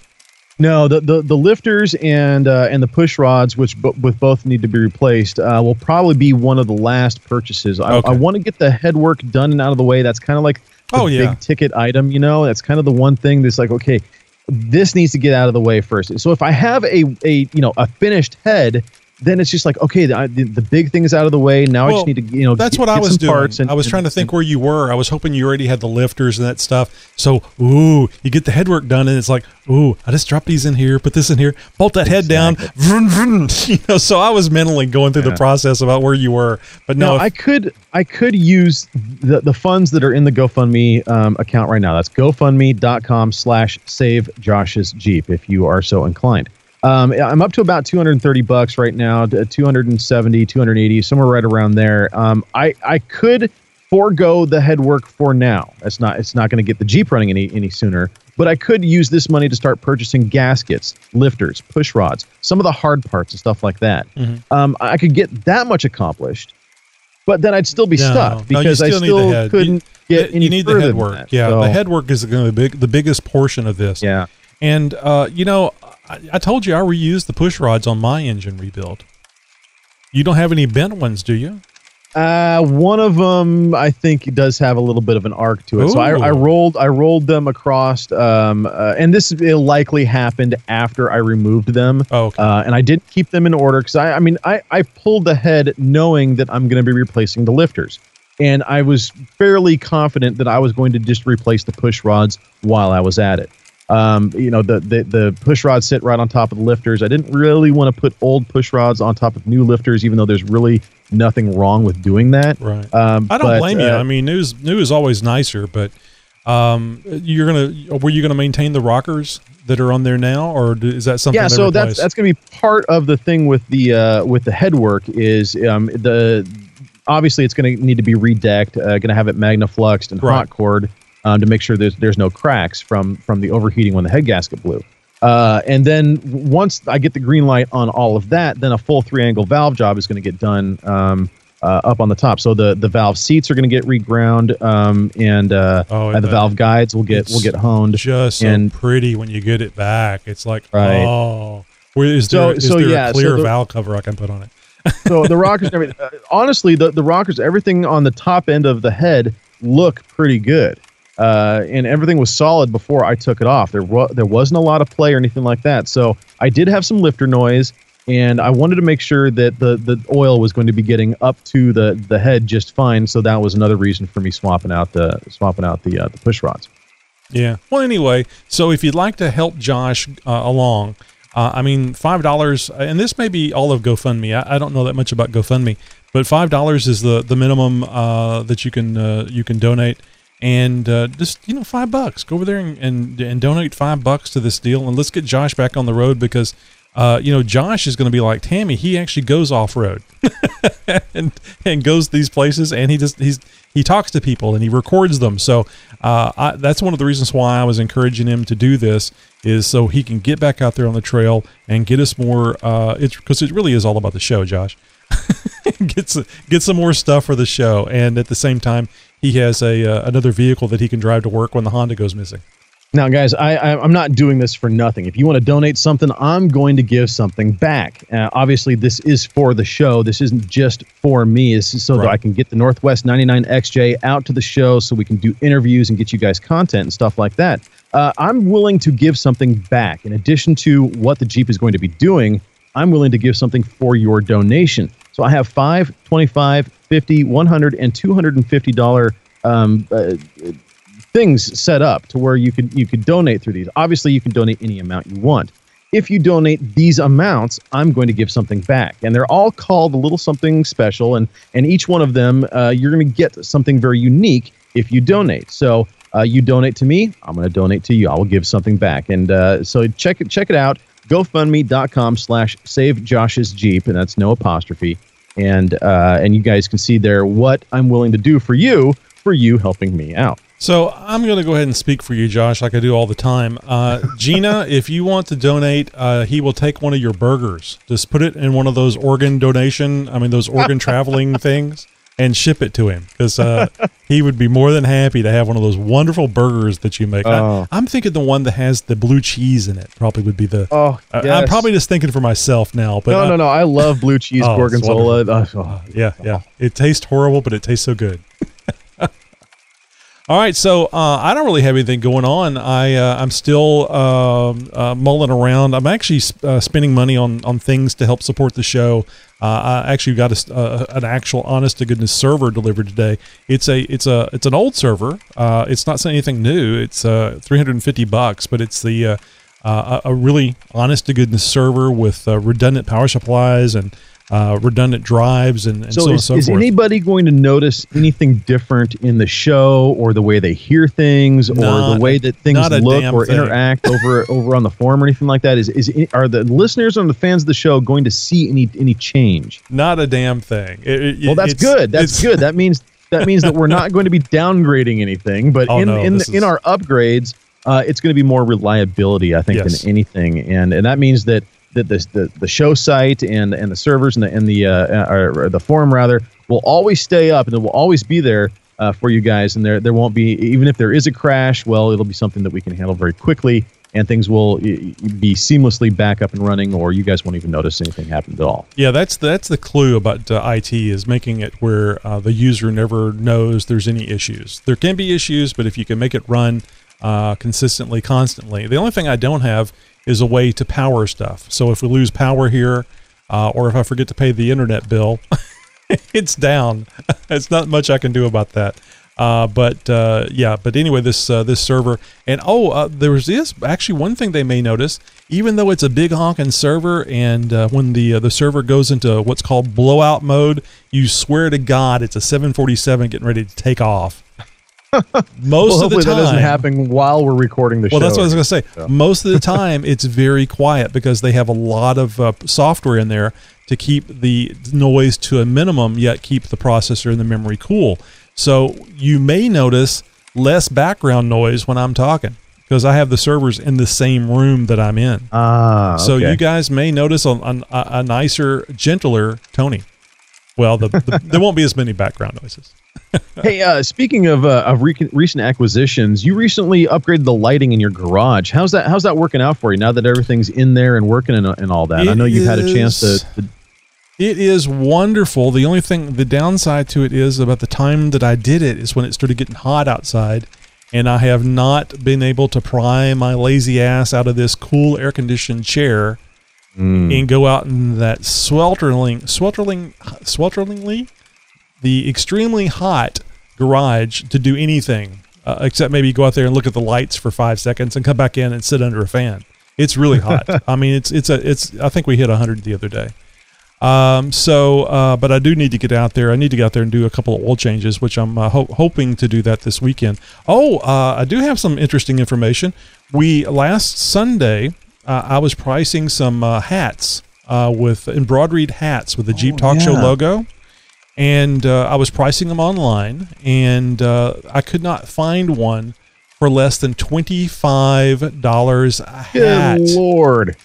Speaker 4: No, the the, the lifters and uh, and the push rods, which b- with both need to be replaced, uh, will probably be one of the last purchases. I,
Speaker 5: Okay.
Speaker 4: I want to get the head work done and out of the way. That's kind of like the
Speaker 5: Oh, yeah.
Speaker 4: big ticket item, you know. That's kind of the one thing that's like, okay, this needs to get out of the way first. So if I have a a you know a finished head, then it's just like okay, the, the, the big thing is out of the way. Now I just need to you know
Speaker 5: That's
Speaker 4: get-
Speaker 5: what I was doing.
Speaker 4: and-
Speaker 5: I was
Speaker 4: and-
Speaker 5: trying to think where you were. I was hoping you already had the lifters and that stuff. So, ooh, you get the headwork done, and it's like, ooh, I just drop these in here, put this in here, bolt that head down. Vroom, vroom. You know, so I was mentally going through the process about where you were. But no,
Speaker 4: Now,
Speaker 5: if-
Speaker 4: I could I could use the, the funds that are in the GoFundMe um, account right now. That's GoFundMe.com slash save Josh's Jeep if you are so inclined. Um, I'm up to about 230 bucks right now, 270, 280, somewhere right around there. Um, I I could forego the headwork for now. It's not it's not going to get the Jeep running any any sooner. But I could use this money to start purchasing gaskets, lifters, push rods, some of the hard parts and stuff like that.
Speaker 5: Mhm.
Speaker 4: Um, I could get that much accomplished, but then I'd still be
Speaker 5: No,
Speaker 4: stuck because I
Speaker 5: still the
Speaker 4: still couldn't
Speaker 5: you,
Speaker 4: get
Speaker 5: you
Speaker 4: any
Speaker 5: need the head work.
Speaker 4: that.
Speaker 5: Yeah,
Speaker 4: So-
Speaker 5: the head work is going to be big, the biggest portion of this.
Speaker 4: Yeah.
Speaker 5: And uh, you know, I, I told you I reused the push rods on my engine rebuild. You don't have any bent ones, do you?
Speaker 4: Uh, one of them I think does have a little bit of an arc to it. So I, I rolled I rolled them across, um, uh, and this likely happened after I removed them.
Speaker 5: Oh, okay.
Speaker 4: uh, and I didn't keep them in order because I I mean I I pulled the head knowing that I'm going to be replacing the lifters, and I was fairly confident that I was going to just replace the push rods while I was at it. Um, you know the, the the push rods sit right on top of the lifters. I didn't really want to put old push rods on top of new lifters, even though there's really nothing wrong with doing that.
Speaker 5: Right.
Speaker 4: Um,
Speaker 5: I don't
Speaker 4: but,
Speaker 5: blame you.
Speaker 4: uh,
Speaker 5: I mean, new is new is always nicer, but um, you're gonna were you gonna maintain the rockers that are on there now, or do, is that something?
Speaker 4: yeah so that's that's going to be part of the thing with the uh with the head work is um the obviously it's going to need to be redecked uh, going to have it magnafluxed and
Speaker 5: Right.
Speaker 4: hot cored um, to make sure there's there's no cracks from from the overheating when the head gasket blew uh, and then once I get the green light on all of that, then a full three angle valve job is going to get done um, uh, up on the top. So the the valve seats are going to get reground, um, and uh,
Speaker 5: Oh,
Speaker 4: uh, the valve guides will get will get honed.
Speaker 5: just so
Speaker 4: and
Speaker 5: pretty when you get it back. It's like
Speaker 4: Right.
Speaker 5: oh, where is
Speaker 4: So-
Speaker 5: there is
Speaker 4: so
Speaker 5: there
Speaker 4: yeah,
Speaker 5: a
Speaker 4: so
Speaker 5: clear
Speaker 4: the-
Speaker 5: valve cover I can put on it?
Speaker 4: so the rockers and everything. Uh, honestly, the the rockers, everything on the top end of the head look pretty good, uh, and everything was solid before I took it off. There wa- there wasn't a lot of play or anything like that. So I did have some lifter noise, and I wanted to make sure that the the oil was going to be getting up to the the head just fine. So that was another reason for me swapping out the swapping out the uh, the push rods.
Speaker 5: Yeah. Well, anyway, so if you'd like to help Josh uh, along, uh, I mean, five dollars, and this may be all of GoFundMe. I, I don't know that much about GoFundMe, but five dollars is the the minimum uh, that you can uh, you can donate, and uh, just you know five bucks. Go over there and, and and donate five bucks to this deal, and let's get Josh back on the road because. Uh, you know, Josh is going to be like Tammy. He actually goes off road and and goes these places, and he just he's he talks to people and he records them. So uh, I, that's one of the reasons why I was encouraging him to do this is so he can get back out there on the trail and get us more. Uh, it's because it really is all about the show, Josh. get some, get some more stuff for the show, and at the same time, he has a uh, another vehicle that he can drive to work when the Honda goes missing.
Speaker 4: Now, guys, I, I I'm not doing this for nothing. If you want to donate something, I'm going to give something back. Uh, obviously, this is for the show. This isn't just for me. This is so that I can get the Northwest 99 XJ out to the show, so we can do interviews and get you guys content and stuff like that. Uh, I'm willing to give something back in addition to what the Jeep is going to be doing. I'm willing to give something for your donation. So I have five, 25, 50, 100, and 250 dollar um, uh, things set up to where you could you could donate through these. Obviously, you can donate any amount you want. If you donate these amounts, I'm going to give something back, and they're all called a little something special, and and each one of them, uh, you're going to get something very unique if you donate. So. Uh, you donate to me, I'm going to donate to you. I will give something back, and uh, so check it check it out. GoFundMe.com slash Save Josh's Jeep, and that's no apostrophe. And uh, and you guys can see there what I'm willing to do for you for you helping me out.
Speaker 5: So I'm going to go ahead and speak for you, Josh, like I do all the time. Uh, Gina, if you want to donate, uh, he will take one of your burgers. Just put it in one of those organ donation, I mean, those organ traveling things, and ship it to him because uh, he would be more than happy to have one of those wonderful burgers that you make.
Speaker 4: Oh.
Speaker 5: I, am thinking the one that has the blue cheese in it probably would be the.
Speaker 4: Oh,
Speaker 5: I- I'm probably just thinking for myself now, but
Speaker 4: no,
Speaker 5: I-
Speaker 4: no, no. I love blue cheese
Speaker 5: Oh,
Speaker 4: gorgonzola. Oh.
Speaker 5: yeah, yeah. It tastes horrible, but it tastes so good. All right, so uh, I don't really have anything going on. I uh, I'm still um uh, mulling around. I'm actually uh, spending money on on things to help support the show. Uh, I actually got a, uh, an actual honest to goodness server delivered today. It's a it's a it's an old server. It's not anything new. It's uh, 350 bucks, but it's the a really honest to goodness server with redundant power supplies and uh, redundant drives and, and so,
Speaker 4: So,
Speaker 5: on and
Speaker 4: is,
Speaker 5: so
Speaker 4: is
Speaker 5: forth.
Speaker 4: anybody going to notice anything different in the show, or the way they hear things, or
Speaker 5: Not
Speaker 4: the way that things look or
Speaker 5: thing.
Speaker 4: interact over over on the forum or anything like that? Is is are the listeners or the fans of the show going to see any any change?
Speaker 5: not a damn thing. It- it-
Speaker 4: Well, that's good. That's good. That means that means that we're not going to be downgrading anything. But
Speaker 5: Oh,
Speaker 4: in
Speaker 5: no,
Speaker 4: in
Speaker 5: this
Speaker 4: in our upgrades, uh, it's going to be more reliability, I think,
Speaker 5: Yes.
Speaker 4: than anything. And and that means that the the, the show site and and the servers and the and the uh, or, or the forum rather will always stay up and it will always be there. Uh, for you guys, and there there won't be even if there is a crash. Well, it'll be something that we can handle very quickly, and things will be seamlessly back up and running, or you guys won't even notice anything happened at all.
Speaker 5: Yeah, that's that's the clue about uh, IT is making it where uh, the user never knows there's any issues. There can be issues, but if you can make it run uh, consistently, constantly, the only thing I don't have is a way to power stuff. So if we lose power here, uh, or if I forget to pay the internet bill, it's down. It's not much I can do about that. Uh, but uh, yeah, but anyway, this uh, this server and oh, uh, there's this actually one thing they may notice. Even though it's a big honking server, and uh, when the uh, the server goes into what's called blowout mode, you swear to God it's a 747 getting ready to take off. Most
Speaker 4: well,
Speaker 5: of the time,
Speaker 4: that doesn't happen while we're recording the
Speaker 5: well,
Speaker 4: show.
Speaker 5: that's what I was going to say.
Speaker 4: So.
Speaker 5: Most of the time, it's very quiet because they have a lot of uh, software in there to keep the noise to a minimum, yet keep the processor and the memory cool. So you may notice less background noise when I'm talking because I have the servers in the same room that I'm in.
Speaker 4: Ah,
Speaker 5: so
Speaker 4: okay.
Speaker 5: you guys may notice a, a, a nicer, gentler Tony. Well, the, the, there won't be as many background noises.
Speaker 4: hey, uh, speaking of uh, of rec- recent acquisitions, you recently upgraded the lighting in your garage. How's that? How's that working out for you now that everything's in there and working and, and all that? I know you've had a chance to. to
Speaker 5: It is wonderful. The only thing, the downside to it is about the time that I did it is when it started getting hot outside, and I have not been able to pry my lazy ass out of this cool air conditioned chair
Speaker 4: Mm.
Speaker 5: and go out in that sweltering, sweltering, swelteringly, the extremely hot garage to do anything uh, except maybe go out there and look at the lights for five seconds and come back in and sit under a fan. It's really hot. I mean, it's it's a it's. I think we hit hundred the other day. Um, so, uh, but I do need to get out there. I need to get out there and do a couple of oil changes, which I'm uh, ho- hoping to do that this weekend. Oh, uh, I do have some interesting information. We last Sunday, uh, I was pricing some uh, hats uh, with embroidered hats with the Jeep Talk Show logo, and uh, I was pricing them online, and uh, I could not find one for less than twenty five dollars a hat.
Speaker 4: Good lord!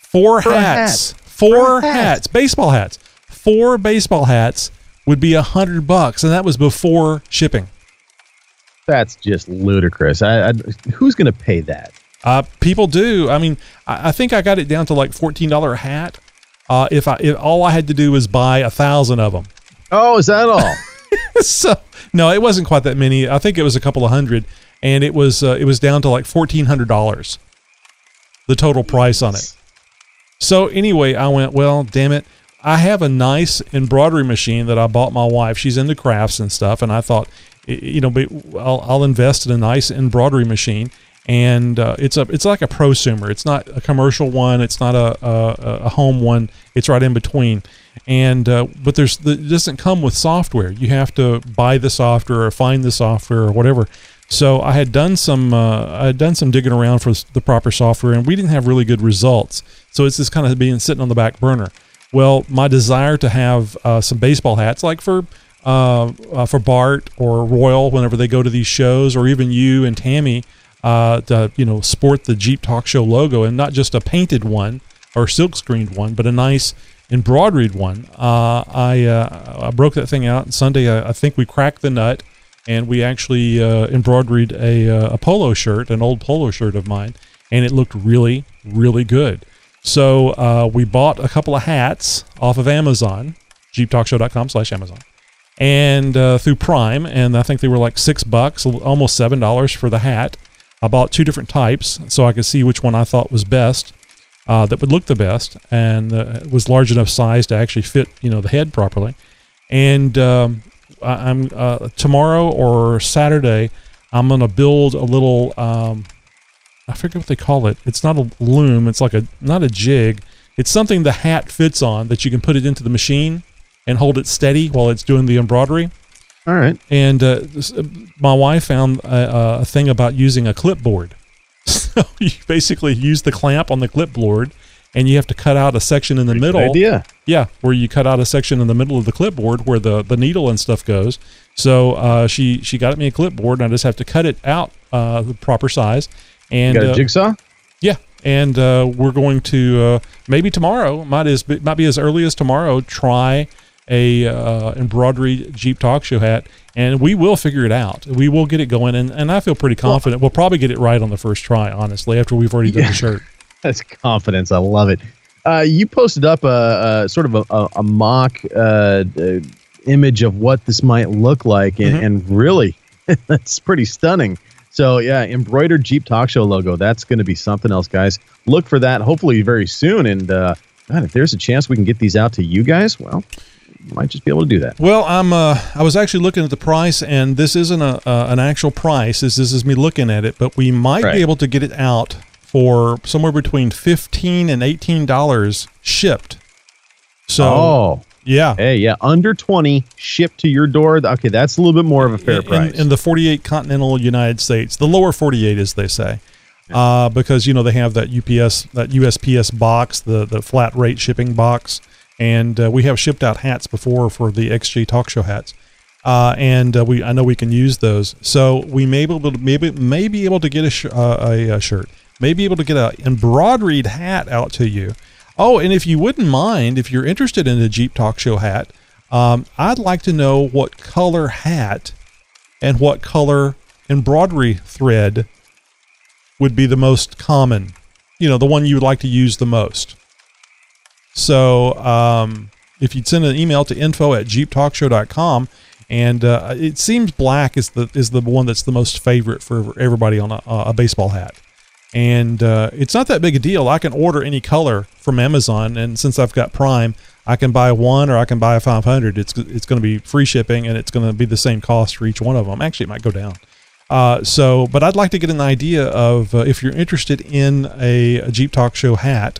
Speaker 5: Four
Speaker 4: For
Speaker 5: hats.
Speaker 4: hat.
Speaker 5: Four
Speaker 4: For
Speaker 5: hats. Baseball hats. Four baseball hats would be a hundred bucks, and that was before shipping.
Speaker 4: That's just ludicrous. I, I, who's going to pay that?
Speaker 5: Uh, people do. I mean, I, I think I got it down to like fourteen dollar a hat. Uh, if I if all I had to do was buy a thousand of them.
Speaker 4: Oh, is that all?
Speaker 5: so no, it wasn't quite that many. I think it was a couple of hundred, and it was uh, it was down to like fourteen hundred dollars. The total price on it. So anyway, I went, well, damn it. I have a nice embroidery machine that I bought my wife. She's into crafts and stuff, and I thought, you know, I'll, I'll invest in a nice embroidery machine. And uh, it's a it's like a prosumer. It's not a commercial one. It's not a a, a home one. It's right in between. And uh, but there's the, it doesn't come with software. You have to buy the software or find the software or whatever. So I had done some uh, I had done some digging around for the proper software, and we didn't have really good results. So it's just kind of being sitting on the back burner. Well, my desire to have uh, some baseball hats, like for uh, uh, for Bart or Royal, whenever they go to these shows, or even you and Tammy, uh, to you know sport the Jeep Talk Show logo, and not just a painted one or silk screened one, but a nice embroidered one. Uh, I uh, I broke that thing out and Sunday. I, I think we cracked the nut, and we actually uh, embroidered a uh, a polo shirt, an old polo shirt of mine, and it looked really really good. So uh, we bought a couple of hats off of Amazon, jeeptalkshow.com slash Amazon. and uh, through Prime, and I think they were like six bucks, almost seven dollars for the hat. I bought two different types so I could see which one I thought was best, uh, that would look the best, and uh, was large enough size to actually fit, you know, the head properly. And um, I, am uh, tomorrow or Saturday, I'm gonna build a little. Um, I forget what they call it. It's not a loom. It's like a not a jig. It's something the hat fits on that you can put it into the machine and hold it steady while it's doing the embroidery.
Speaker 4: All right.
Speaker 5: And uh, this, uh, my wife found a, a, thing about using a clipboard. So you basically use the clamp on the clipboard, and you have to cut out a section in the
Speaker 4: Pretty
Speaker 5: middle.
Speaker 4: idea.
Speaker 5: Yeah, where you cut out a section in the middle of the clipboard where the, the needle and stuff goes. So uh, she she got me a clipboard, and I just have to cut it out uh, the proper size. And
Speaker 4: You got a
Speaker 5: uh,
Speaker 4: jigsaw?
Speaker 5: yeah, and uh, we're going to uh, maybe tomorrow might as might be as early as tomorrow try a uh, embroidery Jeep talk show hat, and we will figure it out. We will get it going, and, and I feel pretty confident we'll probably get it right on the first try. Honestly, after we've already done
Speaker 4: Yeah.
Speaker 5: the shirt.
Speaker 4: That's confidence. I love it. Uh, you posted up a, a sort of a, a, mock uh, uh, image of what this might look like, and,
Speaker 5: Mhm.
Speaker 4: and really, that's pretty stunning. So yeah, embroidered Jeep Talk Show logo. That's going to be something else, guys. Look for that hopefully very soon. And uh, God, if there's a chance we can get these out to you guys, well, you might just be able to do that.
Speaker 5: Well, I'm. Uh, I was actually looking at the price, and this isn't a uh, an actual price. This, this is me looking at it, but we might
Speaker 4: Right.
Speaker 5: be able to get it out for somewhere between fifteen and eighteen dollars shipped. So,
Speaker 4: oh,
Speaker 5: yeah,
Speaker 4: hey, yeah, under twenty shipped to your door. Okay, that's a little bit more of a fair
Speaker 5: in,
Speaker 4: price.
Speaker 5: in the 48 continental United States, the lower 48, as they say, uh, because you know they have that UPS, that USPS box, the the flat rate shipping box, and uh, we have shipped out hats before for the XJ Talk Show hats, uh, and uh, we I know we can use those, so we may be able to maybe may be able to get a sh- uh, a, a shirt, may be able to get a embroidered hat out to you. Oh, and if you wouldn't mind, if you're interested in a Jeep Talk Show hat, um, I'd like to know what color hat and what color embroidery thread would be the most common. You know, the one you would like to use the most. So, um, if you'd send an email to info at jeeptalkshow.com, and uh, it seems black is the is the one that's the most favorite for everybody on a, a baseball hat. And uh, it's not that big a deal. I can order any color from Amazon, and since I've got Prime, I can buy one or I can buy a 500. It's it's going to be free shipping, and it's going to be the same cost for each one of them. Actually, it might go down. Uh, so, but I'd like to get an idea of uh, if you're interested in a, a Jeep Talk Show hat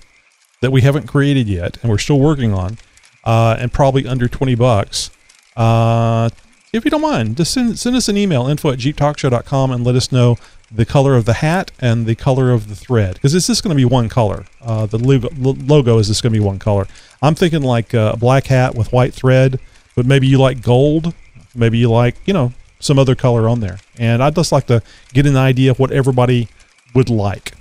Speaker 5: that we haven't created yet, and we're still working on, uh, and probably under 20 bucks. Uh, if you don't mind, just send, send us an email, info at jeeptalkshow.com, and let us know the color of the hat and the color of the thread. Because it's just going to be one color. Uh, the logo, is just going to be one color. I'm thinking like uh, a black hat with white thread, but maybe you like gold. Maybe you like, you know, some other color on there. And I'd just like to get an idea of what everybody would like.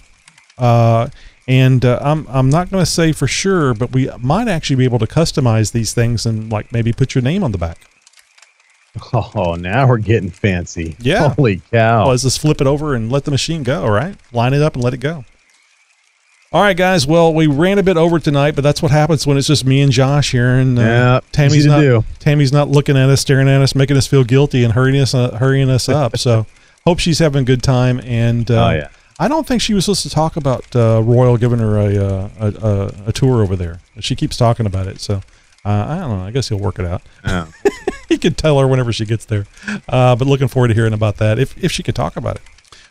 Speaker 5: Uh, and uh, I'm I'm not going to say for sure, but we might actually be able to customize these things and like maybe put your name on the back.
Speaker 4: Oh, now we're getting fancy.
Speaker 5: Yeah.
Speaker 4: Holy cow.
Speaker 5: Well, let's just flip it over and let the machine go. All right, line it up and let it go. All right, guys. Well, we ran a bit over tonight, but that's what happens when it's just me and Josh here, and uh,
Speaker 4: Yeah,
Speaker 5: Tammy's not
Speaker 4: do.
Speaker 5: Tammy's not looking at us, staring at us, making us feel guilty, and hurrying us uh, hurrying us up. So, hope she's having a good time. And uh,
Speaker 4: Oh, yeah.
Speaker 5: I don't think she was supposed to talk about uh, Royal giving her a, uh, a, a a tour over there. She keeps talking about it, so uh, I don't know. I guess he'll work it out.
Speaker 4: Yeah.
Speaker 5: he could tell her whenever she gets there. Uh, but looking forward to hearing about that if if she could talk about it.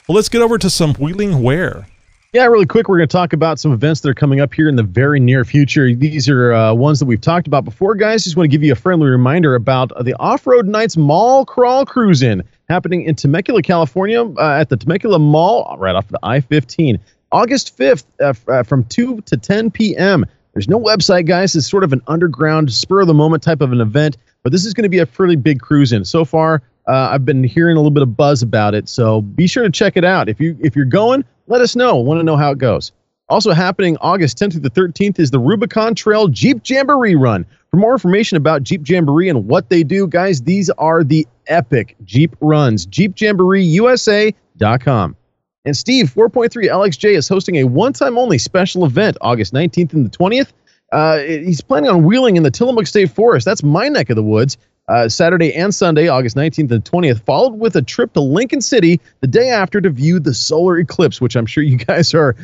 Speaker 5: Well, let's get over to some wheeling wear.
Speaker 4: Yeah, really quick, we're going to talk about some events that are coming up here in the very near future. These are uh, ones that we've talked about before, guys. Just want to give you a friendly reminder about uh, the Off Road Nights Mall Crawl Cruise In happening in Temecula, California, uh, at the Temecula Mall, right off the I 15, August 5th uh, uh, from 2 to 10 p.m. There's no website, guys. It's sort of an underground, spur of the moment type of an event, but this is going to be a pretty big cruise in. So far, uh, I've been hearing a little bit of buzz about it, so be sure to check it out. If you if you're going, let us know. Want to know how it goes. Also happening August 10th through the 13th is the Rubicon Trail Jeep Jamboree Run. For more information about Jeep Jamboree and what they do, guys, these are the epic Jeep runs. JeepJamboreeusa.com. And Steve, 4.3 LXJ is hosting a one-time only special event August 19th and the 20th. Uh, he's planning on wheeling in the Tillamook State Forest. That's my neck of the woods. uh, Saturday and Sunday, August 19th and 20th, followed with a trip to Lincoln City the day after to view the solar eclipse, which I'm sure you guys are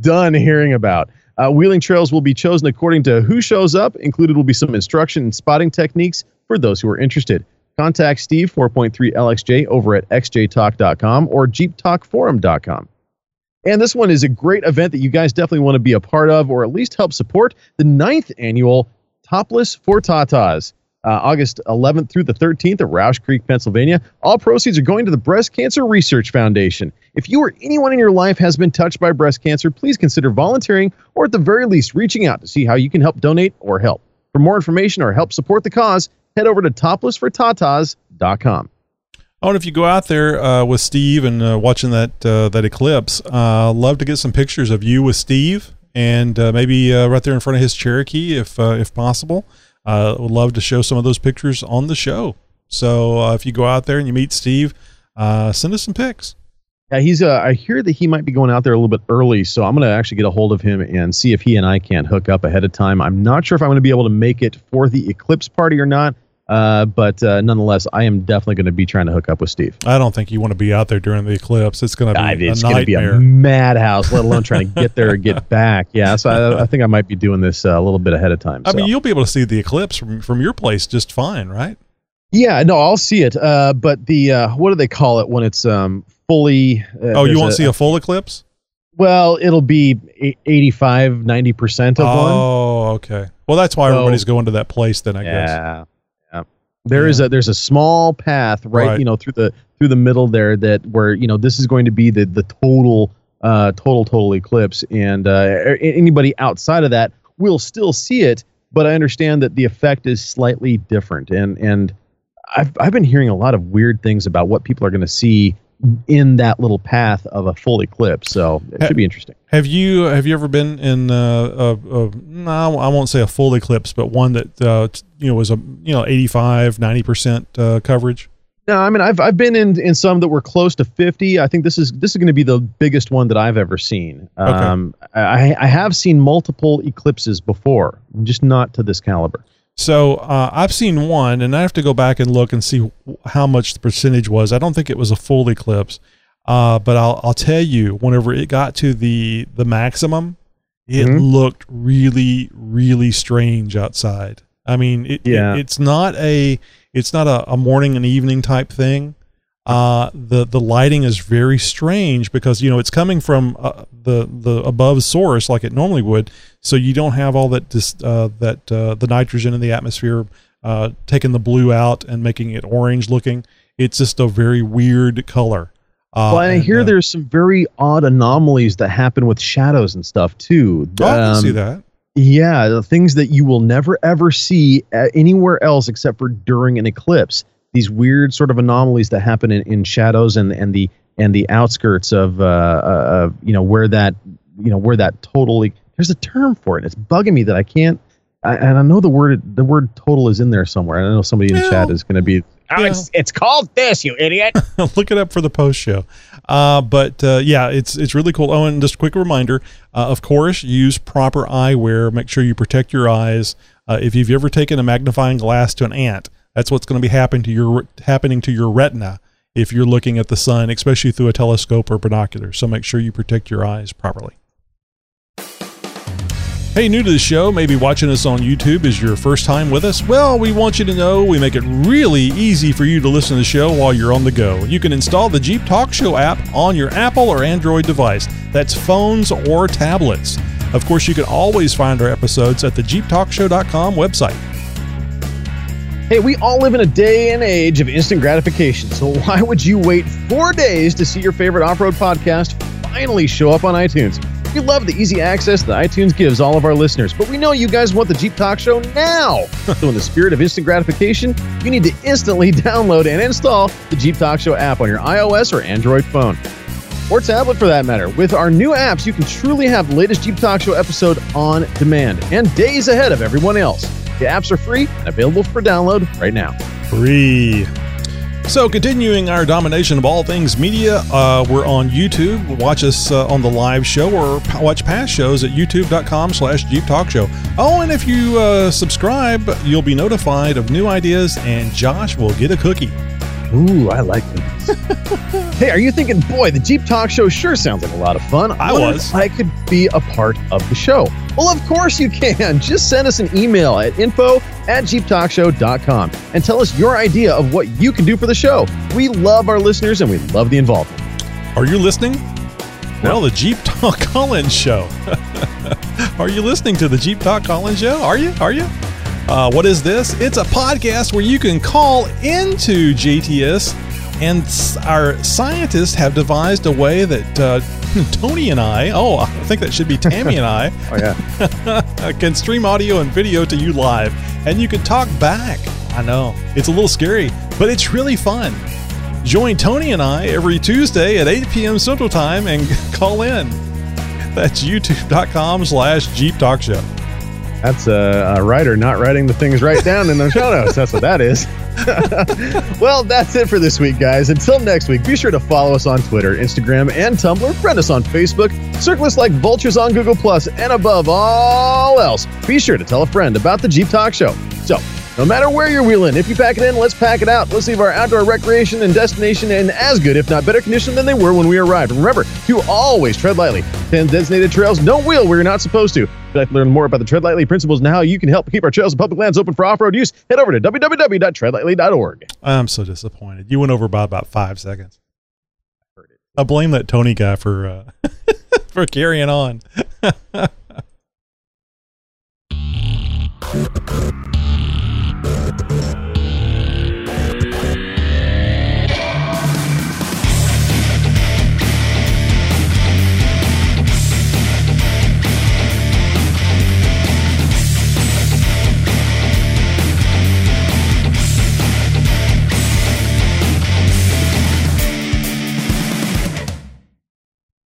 Speaker 4: done hearing about. Uh, wheeling trails will be chosen according to who shows up. Included will be some instruction and spotting techniques for those who are interested. Contact Steve 4.3 LXJ over at xjtalk.com or jeeptalkforum.com. And this one is a great event that you guys definitely want to be a part of or at least help support the ninth annual Topless for Tatas. Uh, August 11th through the 13th at Rausch Creek, Pennsylvania. All proceeds are going to the Breast Cancer Research Foundation. If you or anyone in your life has been touched by breast cancer, please consider volunteering or at the very least reaching out to see how you can help donate or help. For more information or help support the cause, head over to toplessfortatas.com.
Speaker 5: I wonder if you go out there uh, with Steve and uh, watching that uh, that eclipse. Uh, love to get some pictures of you with Steve, and uh, maybe uh, right there in front of his Cherokee, if if possible. Uh, would love to show some of those pictures on the show. So uh, if you go out there and you meet Steve, uh, send us some pics.
Speaker 4: Yeah, he's. Uh, I hear that he might be going out there a little bit early, so I'm going to actually get a hold of him and see if he and I can't hook up ahead of time. I'm not sure if I'm going to be able to make it for the eclipse party or not, uh, but uh, nonetheless, I am definitely going to be trying to hook up with Steve.
Speaker 5: I don't think you want to be out there during the eclipse. It's going to be
Speaker 4: I-
Speaker 5: a
Speaker 4: it's going to be
Speaker 5: nightmare.
Speaker 4: a madhouse, let alone trying to get there and get back. Yeah, so I, I think I might be doing this uh, a little bit ahead of time.
Speaker 5: I
Speaker 4: so.
Speaker 5: mean, you'll be able to see the eclipse from, from your place just fine, right?
Speaker 4: Yeah, no, I'll see it. Uh, but the uh, what do they call it when it's um fully? Uh,
Speaker 5: oh, you won't see a full eclipse?
Speaker 4: Well, it'll be e- 85, 90 percent of one.
Speaker 5: Oh, okay. Well, that's why
Speaker 4: So-
Speaker 5: everybody's going to that place then, I guess.
Speaker 4: Yeah, yeah. There is a there's a small path right,
Speaker 5: Right.
Speaker 4: you know, through the through the middle there that where you know this is going to be the the total uh total total eclipse, and uh, anybody outside of that will still see it. But I understand that the effect is slightly different, and and I've I've been hearing a lot of weird things about what people are going to see in that little path of a full eclipse. So it should be interesting.
Speaker 5: Have you have you ever been in uh, a, a no, I won't say a full eclipse, but one that uh, you know was a you know 85 90 percent uh, coverage?
Speaker 4: No, I mean I've I've been in in some that were close to fifty. I think this is this is going to be the biggest one that I've ever seen. Um, I I have seen multiple eclipses before, just not to this caliber.
Speaker 5: So uh, I've seen one, and I have to go back and look and see how much the percentage was. I don't think it was a full eclipse, uh, but I'll I'll tell you, whenever it got to the the maximum, it
Speaker 4: Mhm.
Speaker 5: looked really really strange outside. I mean, it, it- it's not a it's not a, a morning and evening type thing. Uh, the the lighting is very strange because you know it's coming from uh, the the above source like it normally would, so you don't have all that dis, uh, that uh, the nitrogen in the atmosphere uh, taking the blue out and making it orange looking. It's just a very weird color. Uh,
Speaker 4: well, and I hear
Speaker 5: uh,
Speaker 4: there's some very odd anomalies that happen with shadows and stuff too.
Speaker 5: Oh, I can see
Speaker 4: Um,
Speaker 5: that.
Speaker 4: Yeah, the things that you will never ever see uh, anywhere else except for during an eclipse. These weird sort of anomalies that happen in, in shadows and and the and the outskirts of uh, uh of, you know where that you know where that totally there's a term for it. It's bugging me that I can't. I, and I know the word the word total is in there somewhere. I know somebody in the chat is going to be.
Speaker 5: Oh,
Speaker 4: it's it's called this, you idiot.
Speaker 5: look it up for the post show. Uh, but uh, yeah, it's it's really cool. Oh, and just a quick reminder: uh, of course, use proper eyewear. Make sure you protect your eyes. Uh, if you've ever taken a magnifying glass to an ant, that's what's going to be happening to your happening to your retina if you're looking at the sun, especially through a telescope or binocular. So make sure you protect your eyes properly. Hey, new to the show, maybe watching us on YouTube is your first time with us? Well, we want you to know we make it really easy for you to listen to the show while you're on the go. You can install the Jeep Talk Show app on your Apple or Android device. That's phones or tablets. Of course, you can always find our episodes at the JeepTalkShow.com website.
Speaker 4: Hey, we all live in a day and age of instant gratification, so why would you wait four days to see your favorite off road podcast finally show up on iTunes? We love the easy access that iTunes gives all of our listeners, but we know you guys want the Jeep Talk Show now. so, in the spirit of instant gratification, you need to instantly download and install the Jeep Talk Show app on your iOS or Android phone. Or tablet for that matter. With our new apps, you can truly have the latest Jeep Talk Show episode on demand and days ahead of everyone else. The apps are free and available for download right now.
Speaker 5: Free. So, continuing our domination of all things media, uh, we're on YouTube. Watch us uh, on the live show or p- watch past shows at youtube.com slash Jeep Talk Show. Oh, and if you uh, subscribe, you'll be notified of new ideas, and Josh will get a cookie.
Speaker 4: Ooh, I like this. hey, are you thinking, boy, the Jeep Talk Show sure sounds like a lot of fun?
Speaker 5: I
Speaker 4: wonder
Speaker 5: was.
Speaker 4: I could be a part of the show. Well, of course you can. Just send us an email at info at jeeptalkshow.com and tell us your idea of what you can do for the show. We love our listeners and we love the involvement.
Speaker 5: Are you listening? Well, the Jeep Talk Collins Show. Are you listening to the Jeep Talk Collins Show? Are you? Are you? Uh, what is this? It's a podcast where you can call into JTS, and our scientists have devised a way that uh, Tony and I, oh, I think that should be Tammy and I,
Speaker 4: Oh, yeah.
Speaker 5: can stream audio and video to you live, and you can talk back. I know it's a little scary, but it's really fun. Join Tony and I every Tuesday at 8 p.m. Central Time and call in. That's youtube.com slash Jeep Talk Show.
Speaker 4: That's a, a writer not writing the things right down in the show notes. That's what that is. well, that's it for this week, guys. Until next week, be sure to follow us on Twitter, Instagram, and Tumblr. Friend us on Facebook. Circle us like vultures on Google Plus, and above all else, be sure to tell a friend about the Jeep Talk Show. So, no matter where you're wheeling, if you pack it in, let's pack it out. Let's leave our outdoor recreation and destination in as good, if not better condition than they were when we arrived. Remember to always tread lightly. 10 designated trails don't wheel where you're not supposed to. If you'd like to learn more about the Tread Lightly principles and how you can help keep our trails and public lands open for off-road use, head over to www.treadlightly.org.
Speaker 5: I'm so disappointed. You went over by about five seconds. I. I blame that Tony guy for uh, for carrying on.